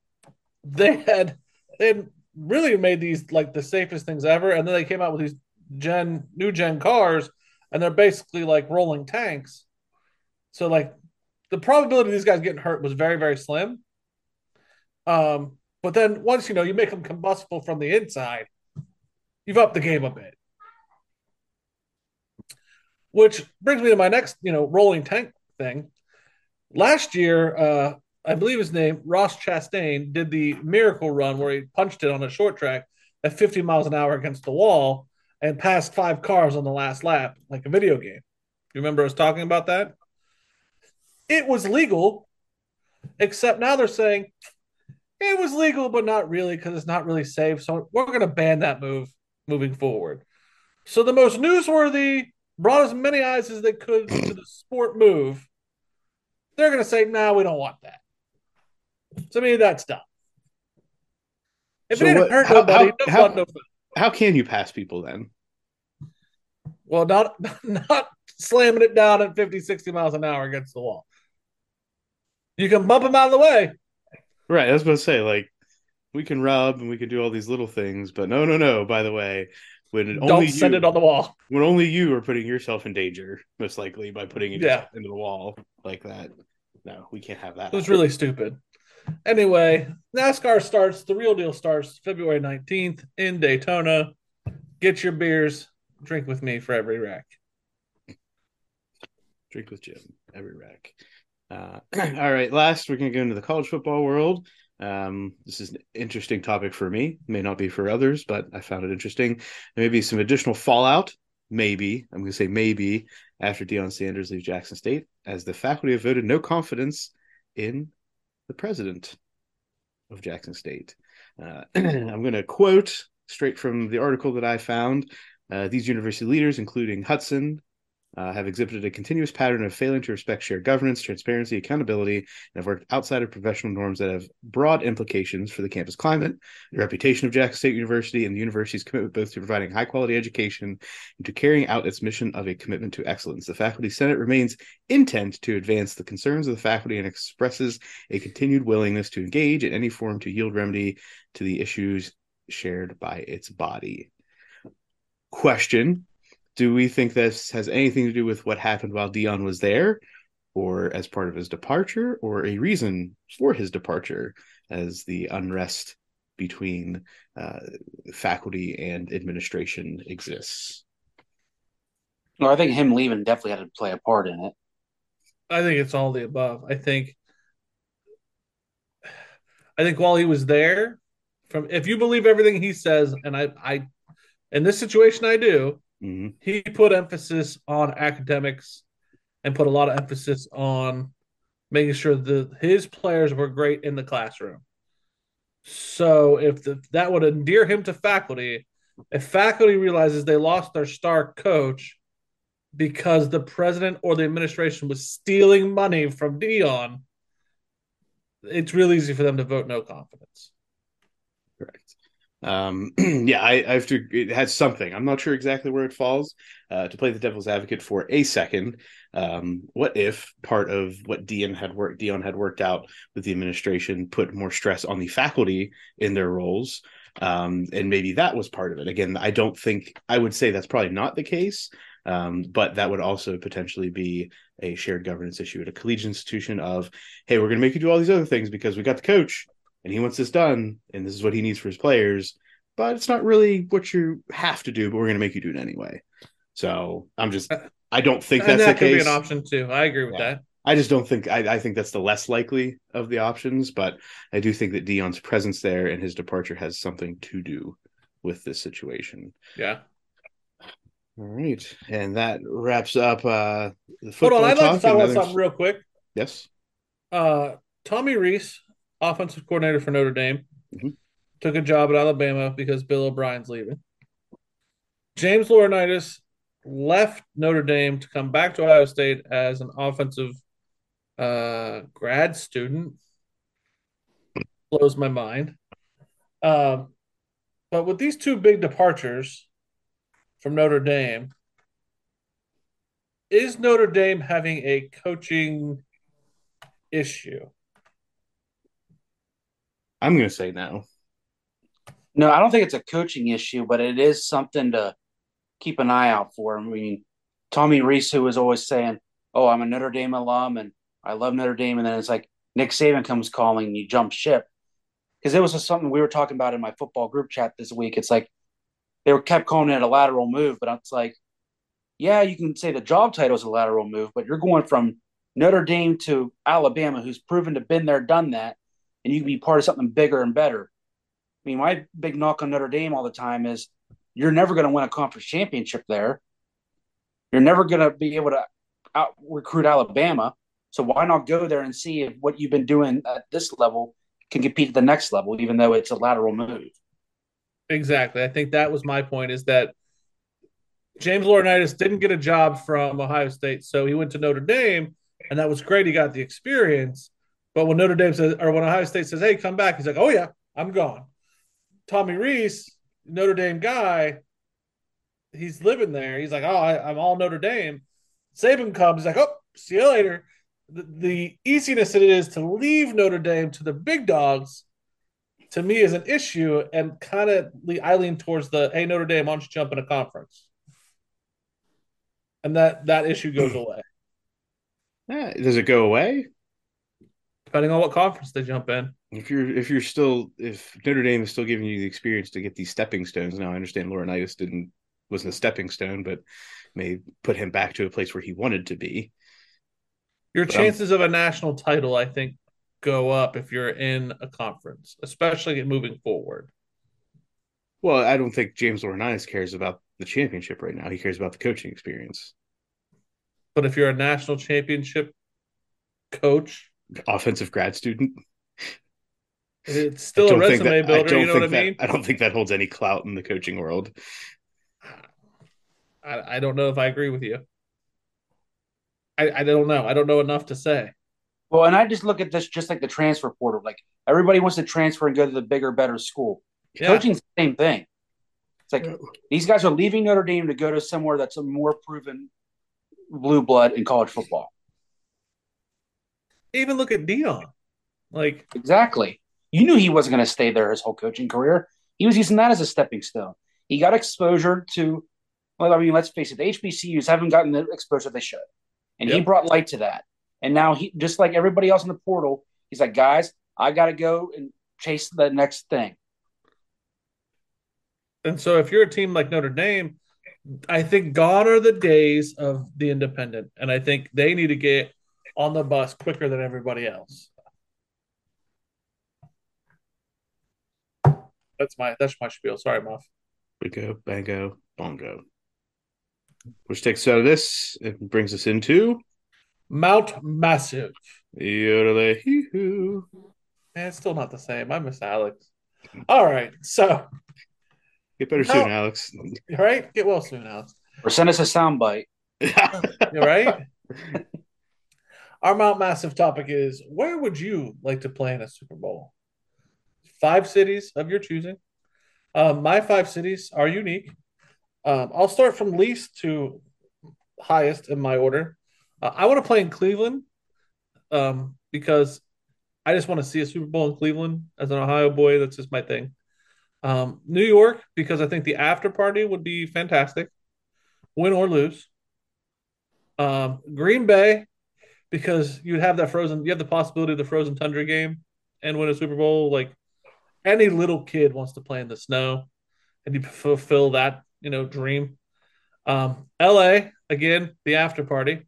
they had they really made these like the safest things ever, and then they came out with these gen new gen cars, and they're basically like rolling tanks. So like the probability of these guys getting hurt was very very slim. Um, but then once you know you make them combustible from the inside, you've upped the game a bit. Which brings me to my next, you know, rolling tank thing. Last year, uh, I believe his name, Ross Chastain, did the miracle run where he punched it on a short track at 50 miles an hour against the wall and passed five cars on the last lap, like a video game. You remember us talking about that? It was legal, except now they're saying it was legal, but not really because it's not really safe. So we're going to ban that move moving forward. So the most newsworthy, brought as many eyes as they could to the sport move. They're going to say, "No, nah, we don't want that." So I mean, that's dumb. If So it didn't what- hurt how- nobody, how- no how-. How can you pass people then? Well, not not slamming it down at 50, 60 miles an hour against the wall. You can bump them out of the way. Right, I was about to say, like, we can rub and we can do all these little things, but no, no, no. By the way, when it Don't only send you, it on the wall. when only you are putting yourself in danger, most likely by putting it Yeah. into the wall like that. No, we can't have that. It was happen. really stupid. Anyway, NASCAR starts, the real deal starts February 19th in Daytona. Get your beers, drink with me for every rack. drink with Jim every rack. Uh, all right, last we're going to go into the college football world. Um, this is an interesting topic for me, may not be for others, but I found it interesting. There may be some additional fallout, maybe I'm going to say maybe after Deion Sanders leaves Jackson State, as the faculty have voted no confidence in the president of Jackson State. Uh, I'm going to quote straight from the article that I found. Uh, these university leaders, including Hudson, uh, have exhibited a continuous pattern of failing to respect shared governance, transparency, accountability, and have worked outside of professional norms that have broad implications for the campus climate, the reputation of Jackson State University, and the university's commitment both to providing high quality education and to carrying out its mission of a commitment to excellence. The Faculty Senate remains intent to advance the concerns of the faculty and expresses a continued willingness to engage in any form to yield remedy to the issues shared by its body. Question do we think this has anything to do with what happened while Deion was there, or as part of his departure, or a reason for his departure, as the unrest between uh, faculty and administration exists? Well, I think him leaving definitely had to play a part in it. I think it's all the above. I think I think while he was there, from if you believe everything he says, and I I in this situation I do, Mhm. he put emphasis on academics and put a lot of emphasis on making sure that his players were great in the classroom. So if the, that would endear him to faculty, if faculty realizes they lost their star coach because the president or the administration was stealing money from Deion, it's real easy for them to vote no confidence. Correct. Um, yeah, I, I have to. It has something. I'm not sure exactly where it falls. Uh, to play the devil's advocate for a second, um, what if part of what Deion had worked, Deion had worked out with the administration, put more stress on the faculty in their roles, um, and maybe that was part of it. Again, I don't think I would say that's probably not the case, um, but that would also potentially be a shared governance issue at a collegiate institution. Of hey, we're going to make you do all these other things because we got the coach and he wants this done and this is what he needs for his players but it's not really what you have to do but we're going to make you do it anyway so i'm just i don't think that's that the could case be an option too. I agree with Yeah. that. i just don't think I, I think that's the less likely of the options but i do think that Deion's presence there and his departure has something to do with this situation Yeah. all right and that wraps up uh the Hold on, I'd like to talk talk about something real quick. yes Uh, Tommy Reese, offensive coordinator for Notre Dame, Mhm. took a job at Alabama because Bill O'Brien's leaving. James Laurinaitis left Notre Dame to come back to Ohio State as an offensive uh, grad student. Blows my mind. Um, but with these two big departures from Notre Dame, is Notre Dame having a coaching issue? I'm going to say no No, I don't think it's a coaching issue, but it is something to keep an eye out for. I mean, Tommy Rees, who was always saying, "Oh, I'm a Notre Dame alum and I love Notre Dame," and then it's like Nick Saban comes calling, and you jump ship. Because it was something we were talking about in my football group chat this week. It's like they were kept calling it a lateral move, but it's like, yeah, you can say the job title is a lateral move, but you're going from Notre Dame to Alabama, who's proven to been there, done that, and you can be part of something bigger and better. I mean, my big knock on Notre Dame all the time is you're never going to win a conference championship there. You're never going to be able to out recruit Alabama. So why not go there and see if what you've been doing at this level can compete at the next level, even though it's a lateral move. Exactly. I think that was my point is that James Laurinaitis didn't get a job from Ohio State, so he went to Notre Dame, and that was great. He got the experience. But when Notre Dame says, or when Ohio State says, "Hey, come back," he's like, "Oh yeah, I'm gone." Tommy Rees, Notre Dame guy, he's living there. He's like, "Oh, I, am all Notre Dame." Saban comes, he's like, "Oh, see you later." The, the easiness that it is to leave Notre Dame to the big dogs, to me, is an issue, and kind of I lean towards the, "Hey, Notre Dame, why don't you jump in a conference?" And that that issue goes hmm. away. Yeah, does it go away? Depending on what conference they jump in. If you're if you're still if Notre Dame is still giving you the experience to get these stepping stones, now I understand Laurinaitis didn't wasn't a stepping stone, but may put him back to a place where he wanted to be. Your but chances I'm, of a national title, I think, go up if you're in a conference, especially moving forward. Well, I don't think James Laurinaitis cares about the championship right now. He cares about the coaching experience. But if you're a national championship coach, offensive grad student. It's still a resume that, builder. You know what I mean? That, I don't think that holds any clout in the coaching world. I, I don't know if I agree with you. I, I don't know. I don't know enough to say. Well, and I just look at this just like the transfer portal. Like everybody wants to transfer and go to the bigger, better school. Yeah. Coaching's the same thing. It's like these guys are leaving Notre Dame to go to somewhere that's a more proven blue blood in college football even look at Deion. Like exactly. You knew he wasn't going to stay there his whole coaching career. He was using that as a stepping stone. He got exposure to, well, I mean, let's face it, the HBCUs haven't gotten the exposure they should, and yep. he brought light to that. And now he, just like everybody else in the portal, he's like, guys, I got to go and chase the next thing. And so, if you're a team like Notre Dame, I think gone are the days of the independent, and I think they need to get on the bus quicker than everybody else. That's my that's my spiel. Sorry, Muff. Bingo, bango, bongo. Which takes us out of this and brings us into Mount Massive. Yodelay Man, it's still not the same. I miss Alex. All right, so get better soon, Alex. Right, get well soon, Alex. Or send us a soundbite. You're right. Our Mount Massive topic is where would you like to play in a Super Bowl? Five cities of your choosing. Um, my five cities are unique. Um, I'll start from least to highest in my order. Uh, I want to play in Cleveland um, because I just want to see a Super Bowl in Cleveland as an Ohio boy. That's just my thing. Um, New York because I think the after party would be fantastic, win or lose. Um, Green Bay because you'd have that frozen. You have the possibility of the frozen tundra game and win a Super Bowl. Like any little kid wants to play in the snow, and you fulfill that you know dream. Um, L.A. again, the after party,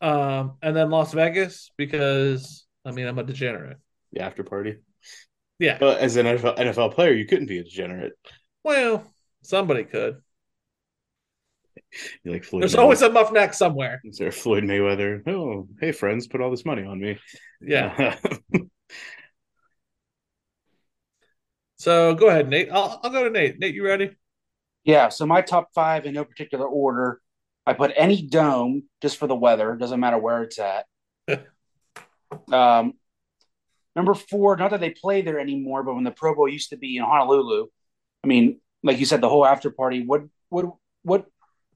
um, and then Las Vegas because I mean I'm a degenerate. The after party. Yeah. But as an NFL, NFL player, you couldn't be a degenerate. Well, somebody could. You like Floyd There's Mayweather. always a muff neck somewhere. Is there Floyd Mayweather? Oh, hey friends, put all this money on me. Yeah. so go ahead, Nate. I'll, I'll go to Nate. Nate, you ready? Yeah. So my top five in no particular order. I put any dome just for the weather. Doesn't matter where it's at. um, number four. Not that they play there anymore, but when the Pro Bowl used to be in Honolulu, I mean, like you said, the whole after party. What what what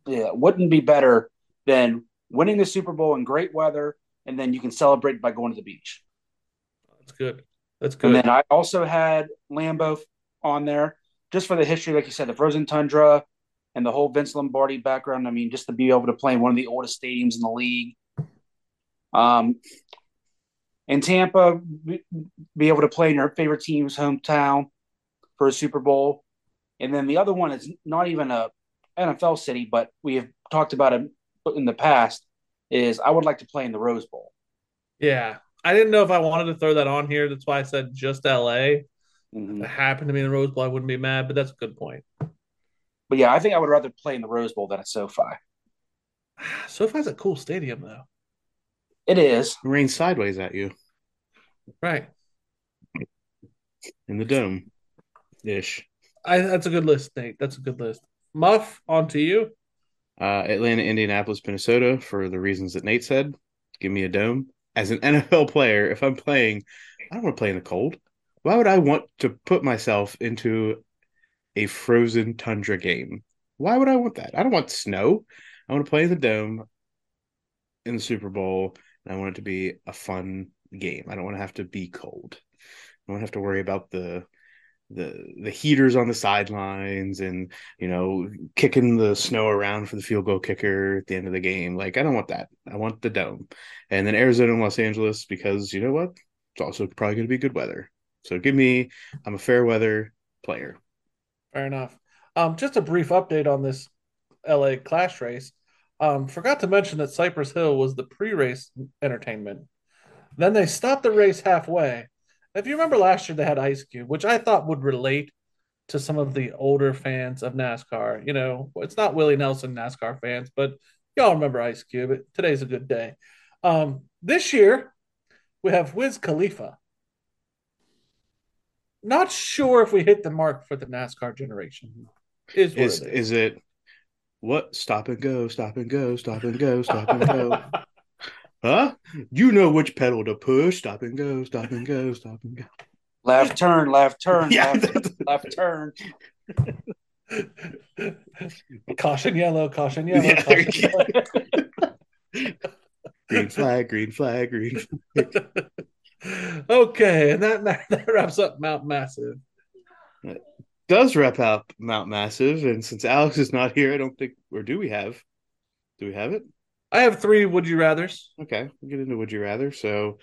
yeah, wouldn't be better than winning the Super Bowl in great weather, and then you can celebrate by going to the beach. That's good. That's good. And then I also had Lambeau on there just for the history, like you said, the frozen tundra and the whole Vince Lombardi background. I mean, just to be able to play in one of the oldest stadiums in the league. Um, in Tampa, be able to play in your favorite team's hometown for a Super Bowl. And then the other one is not even a NFL city, but we have talked about it in the past. Is I would like to play in the Rose Bowl. Yeah, I didn't know if I wanted to throw that on here. That's why I said just LA. Mm-hmm. If it happened to be in the Rose Bowl, I wouldn't be mad. But that's a good point. But yeah, I think I would rather play in the Rose Bowl than at SoFi. SoFi's a cool stadium, though. It is. Rain sideways at you. Right. in the dome, ish. I, that's a good list, Nate. That's a good list. Muff, on to you. Uh, Atlanta, Indianapolis, Minnesota, for the reasons that Nate said. Give me a dome. As an NFL player, if I'm playing, I don't want to play in the cold. Why would I want to put myself into a frozen tundra game? Why would I want that? I don't want snow. I want to play in the dome in the Super Bowl, and I want it to be a fun game. I don't want to have to be cold. I don't have to worry about the the the heaters on the sidelines and you know kicking the snow around for the field goal kicker at the end of the game. Like I don't want that. I want the dome. And then Arizona and Los Angeles because you know what? It's also probably going to be good weather. So give me I'm a fair weather player. Fair enough. Um, just a brief update on this LA Clash race. Um, forgot to mention that Cypress Hill was the pre-race entertainment. Then they stopped the race halfway. If you remember last year, they had Ice Cube, which I thought would relate to some of the older fans of NASCAR. You know, it's not Willie Nelson NASCAR fans, but y'all remember Ice Cube. Today's a good day. Um, this year, we have Wiz Khalifa. Not sure if we hit the mark for the NASCAR generation. Is Is it is it what stop and go, stop and go, stop and go, stop and go? Huh? You know which pedal to push. Stop and go, stop and go, stop and go. Left turn, left turn, Yeah, left, left turn. caution yellow, caution yellow. Yeah, caution yellow. green flag, green flag, green. Flag. okay, and that, that wraps up Mount Massive. Does wrap up Mount Massive, and since Alex is not here, I don't think, or do we have? Do we have it? I have three would you rather's. Okay, we'll get into would you rather. So,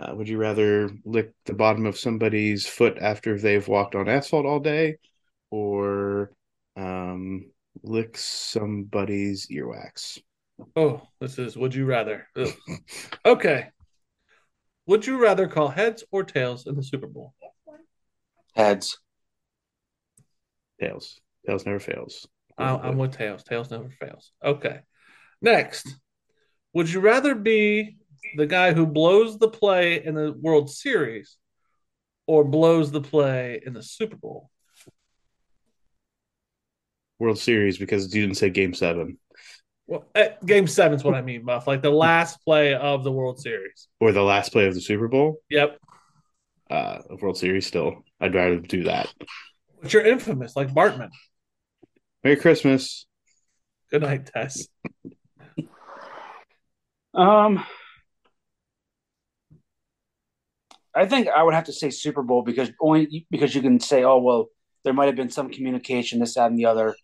uh, would you rather lick the bottom of somebody's foot after they've walked on asphalt all day, or um, lick somebody's earwax? Oh, this is would you rather. Okay. Would you rather call heads or tails in the Super Bowl? Heads. Tails. Tails never fails. I'm with tails. Tails never fails. Okay. Next, would you rather be the guy who blows the play in the World Series or blows the play in the Super Bowl? World Series because you didn't say Game Seven Well, eh, game seven's what I mean, Buff. Like the last play of the World Series. or the last play of the Super Bowl. Yep. Uh, World Series still. I'd rather do that. But you're infamous, like Bartman. Merry Christmas. Good night, Tess. Um, I think I would have to say Super Bowl because only because you can say, oh well, there might have been some communication, this, that, and the other.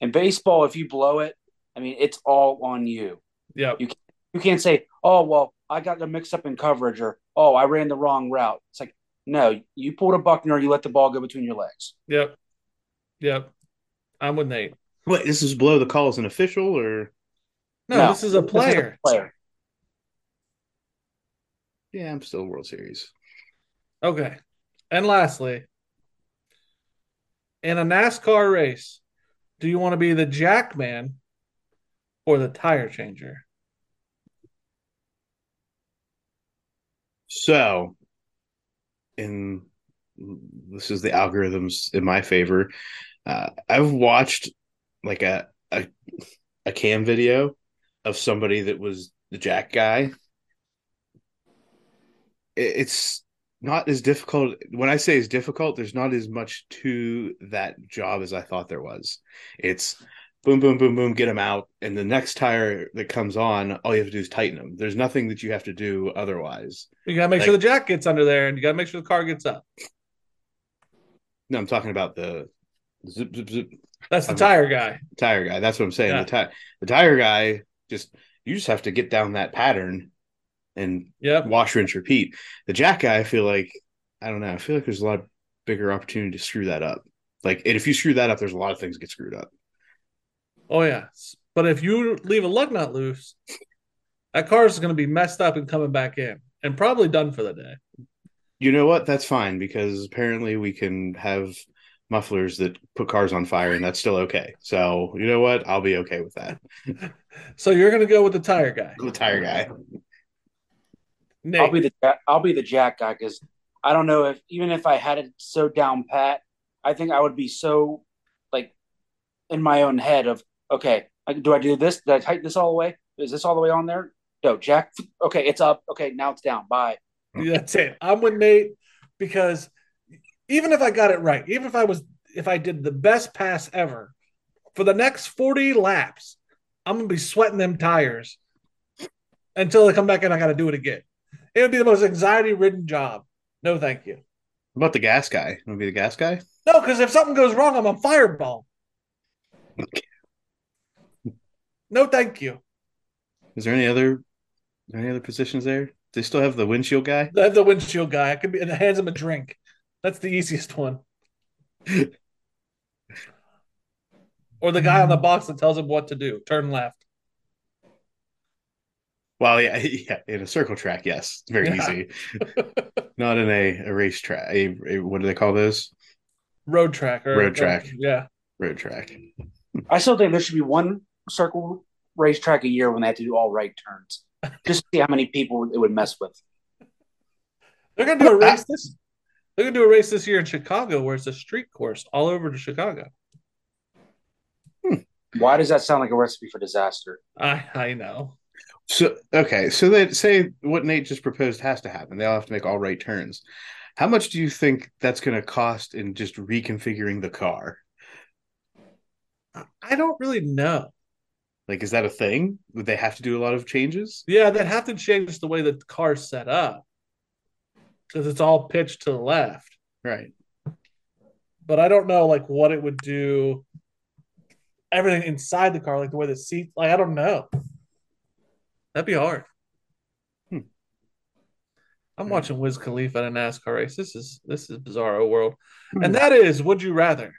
In baseball, if you blow it, I mean, it's all on you. Yeah, You You can't say, oh well, I got the mix up in coverage, or oh, I ran the wrong route. It's like, no, you pulled a Buckner, you let the ball go between your legs. Yep. Yep. I'm with Nate. Wait, this is below the call as an official, or No, this is a player. player. Yeah, I'm still World Series. Okay. And lastly, in a NASCAR race, do you want to be the jack man or the tire changer? So, in this is the algorithms in my favor. Uh, I've watched like a, a a cam video of somebody that was the jack guy. It- It's not as difficult. When I say it's difficult, there's not as much to that job as I thought there was. It's boom, boom, boom, boom, get them out, and the next tire that comes on, all you have to do is tighten them. There's nothing that you have to do otherwise. You got to make Like- sure the jack gets under there and you got to make sure the car gets up. No, I'm talking about the zip, zip, zip That's the Okay. tire guy. tire guy. That's what I'm saying. Yeah. The tire, the tire guy, just you just have to get down that pattern and Yep. wash, rinse, repeat. The jack guy, I feel like I don't know. I feel like there's a lot bigger opportunity to screw that up. Like, and if you screw that up, there's a lot of things get screwed up. Oh, yeah. But if you leave a lug nut loose, that car is going to be messed up and coming back in and probably done for the day. You know what? That's fine because apparently we can have mufflers that put cars on fire, and that's still okay. So you know what? I'll be okay with that. So you're going to go with the tire guy. The tire guy. Nate. I'll be the Jack- I'll be the Jack guy because I don't know if even if I had it so down pat, I think I would be so like in my own head of okay, like, do I do this? Did I tighten this all the way? Is this all the way on there? No, Jack. Okay, it's up. Okay, now it's down. Bye. That's it. I'm with Nate because even if I got it right, even if I was if I did the best pass ever for the next 40 laps, I'm gonna be sweating them tires until they come back and I gotta do it again. It would be the most anxiety ridden job. No, thank you. What about the gas guy? Want to be the gas guy? No, because if something goes wrong, I'm a fireball. No, thank you. Is there any other any other positions there? Do They still have the windshield guy. I have the windshield guy. I could be and hands him a drink. That's the easiest one. or the guy on the hmm. box that tells him what to do. Turn left. Well, yeah, yeah, in a circle track, yes, it's very Yeah. easy. Not in a, a race track. A, a- what do they call those? Road track or Road track. yeah. Road track. I still think there should be one circle racetrack a year when they have to do all right turns, just to see how many people it would mess with. They're gonna do a race this. They're gonna do a race this year in Chicago where it's a street course all over to Chicago. Why does that sound like a recipe for disaster? I I know. So okay, so they say what Nate just proposed has to happen. They all have to make all right turns. How much do you think that's going to cost in just reconfiguring the car? I don't really know. Like, is that a thing? Would they have to do a lot of changes? Yeah, they'd have to change the way the car's set up because it's all pitched to the left. Right. But I don't know like what it would do. Everything inside the car, like the way the seat, like I don't know. That'd be hard. Hmm. I'm Hmm. watching Wiz Khalifa in a NASCAR race. This is this is bizarro world, Hmm. and that is Would You Rather.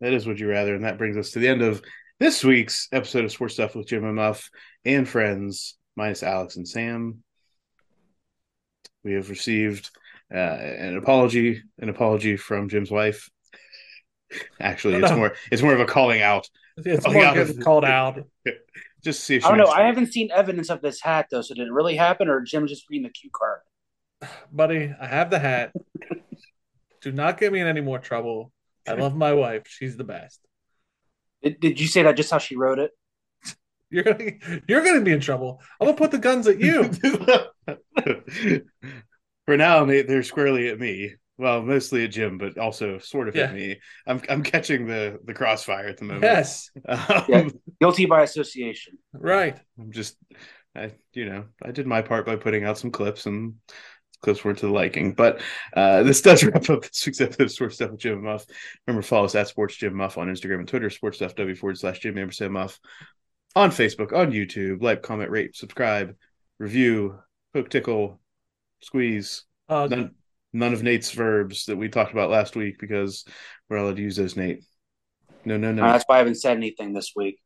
That is Would You Rather. And that brings us to the end of this week's episode of Sports Stuff with Jim and Muff and friends, minus Alex and Sam. We have received uh, an apology, an apology from Jim's wife. Actually, it's No. more it's more of a calling out. It's Oh, more yeah. getting called out. Just see if she I don't know. makes- I haven't seen evidence of this hat though. So did it really happen, or Jim just reading the cue card? buddy, I have the hat. Do not get me in any more trouble. I love my wife. She's the best. Did, did you say that just how she wrote it? You're gonna you're gonna be in trouble. I'm gonna put the guns at you. For now, they're squarely at me. Well, mostly at Jim, but also sort of Yeah. at me. I'm I'm catching the the crossfire at the moment. yes, Um, Yeah. Guilty by association. right. I'm just, I you know, I did my part by putting out some clips and clips weren't to the liking. But uh, this does wrap up this week's episode of Sports Stuff with Jim Muff. Remember, follow us at Sports Jim Muff on Instagram and Twitter, Sports Stuff W forward slash Jim Ampersand Muff on Facebook, on YouTube. Like, comment, rate, subscribe, review, hook, tickle, squeeze. Uh, None, none of Nate's verbs that we talked about last week because we're allowed to use those, Nate. No, no, no. Uh, that's why I haven't said anything this week.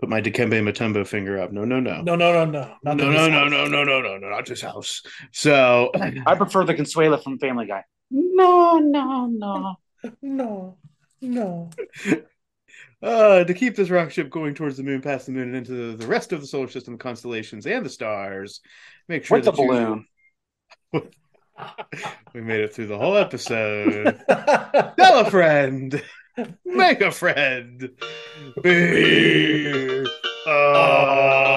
Put my Dikembe Mutombo finger up. No, no, no. no, no, no, no, No, not no, no, no, no, no, no, no, no, not this house. So, I prefer the Consuela from Family Guy. No, no, no. no, no. uh, to keep this rocket ship going towards the moon, past the moon, and into the rest of the solar system, constellations, and the stars, make sure With the that you- balloon. we made it through the whole episode. Tell a friend, make a friend, be. Uh...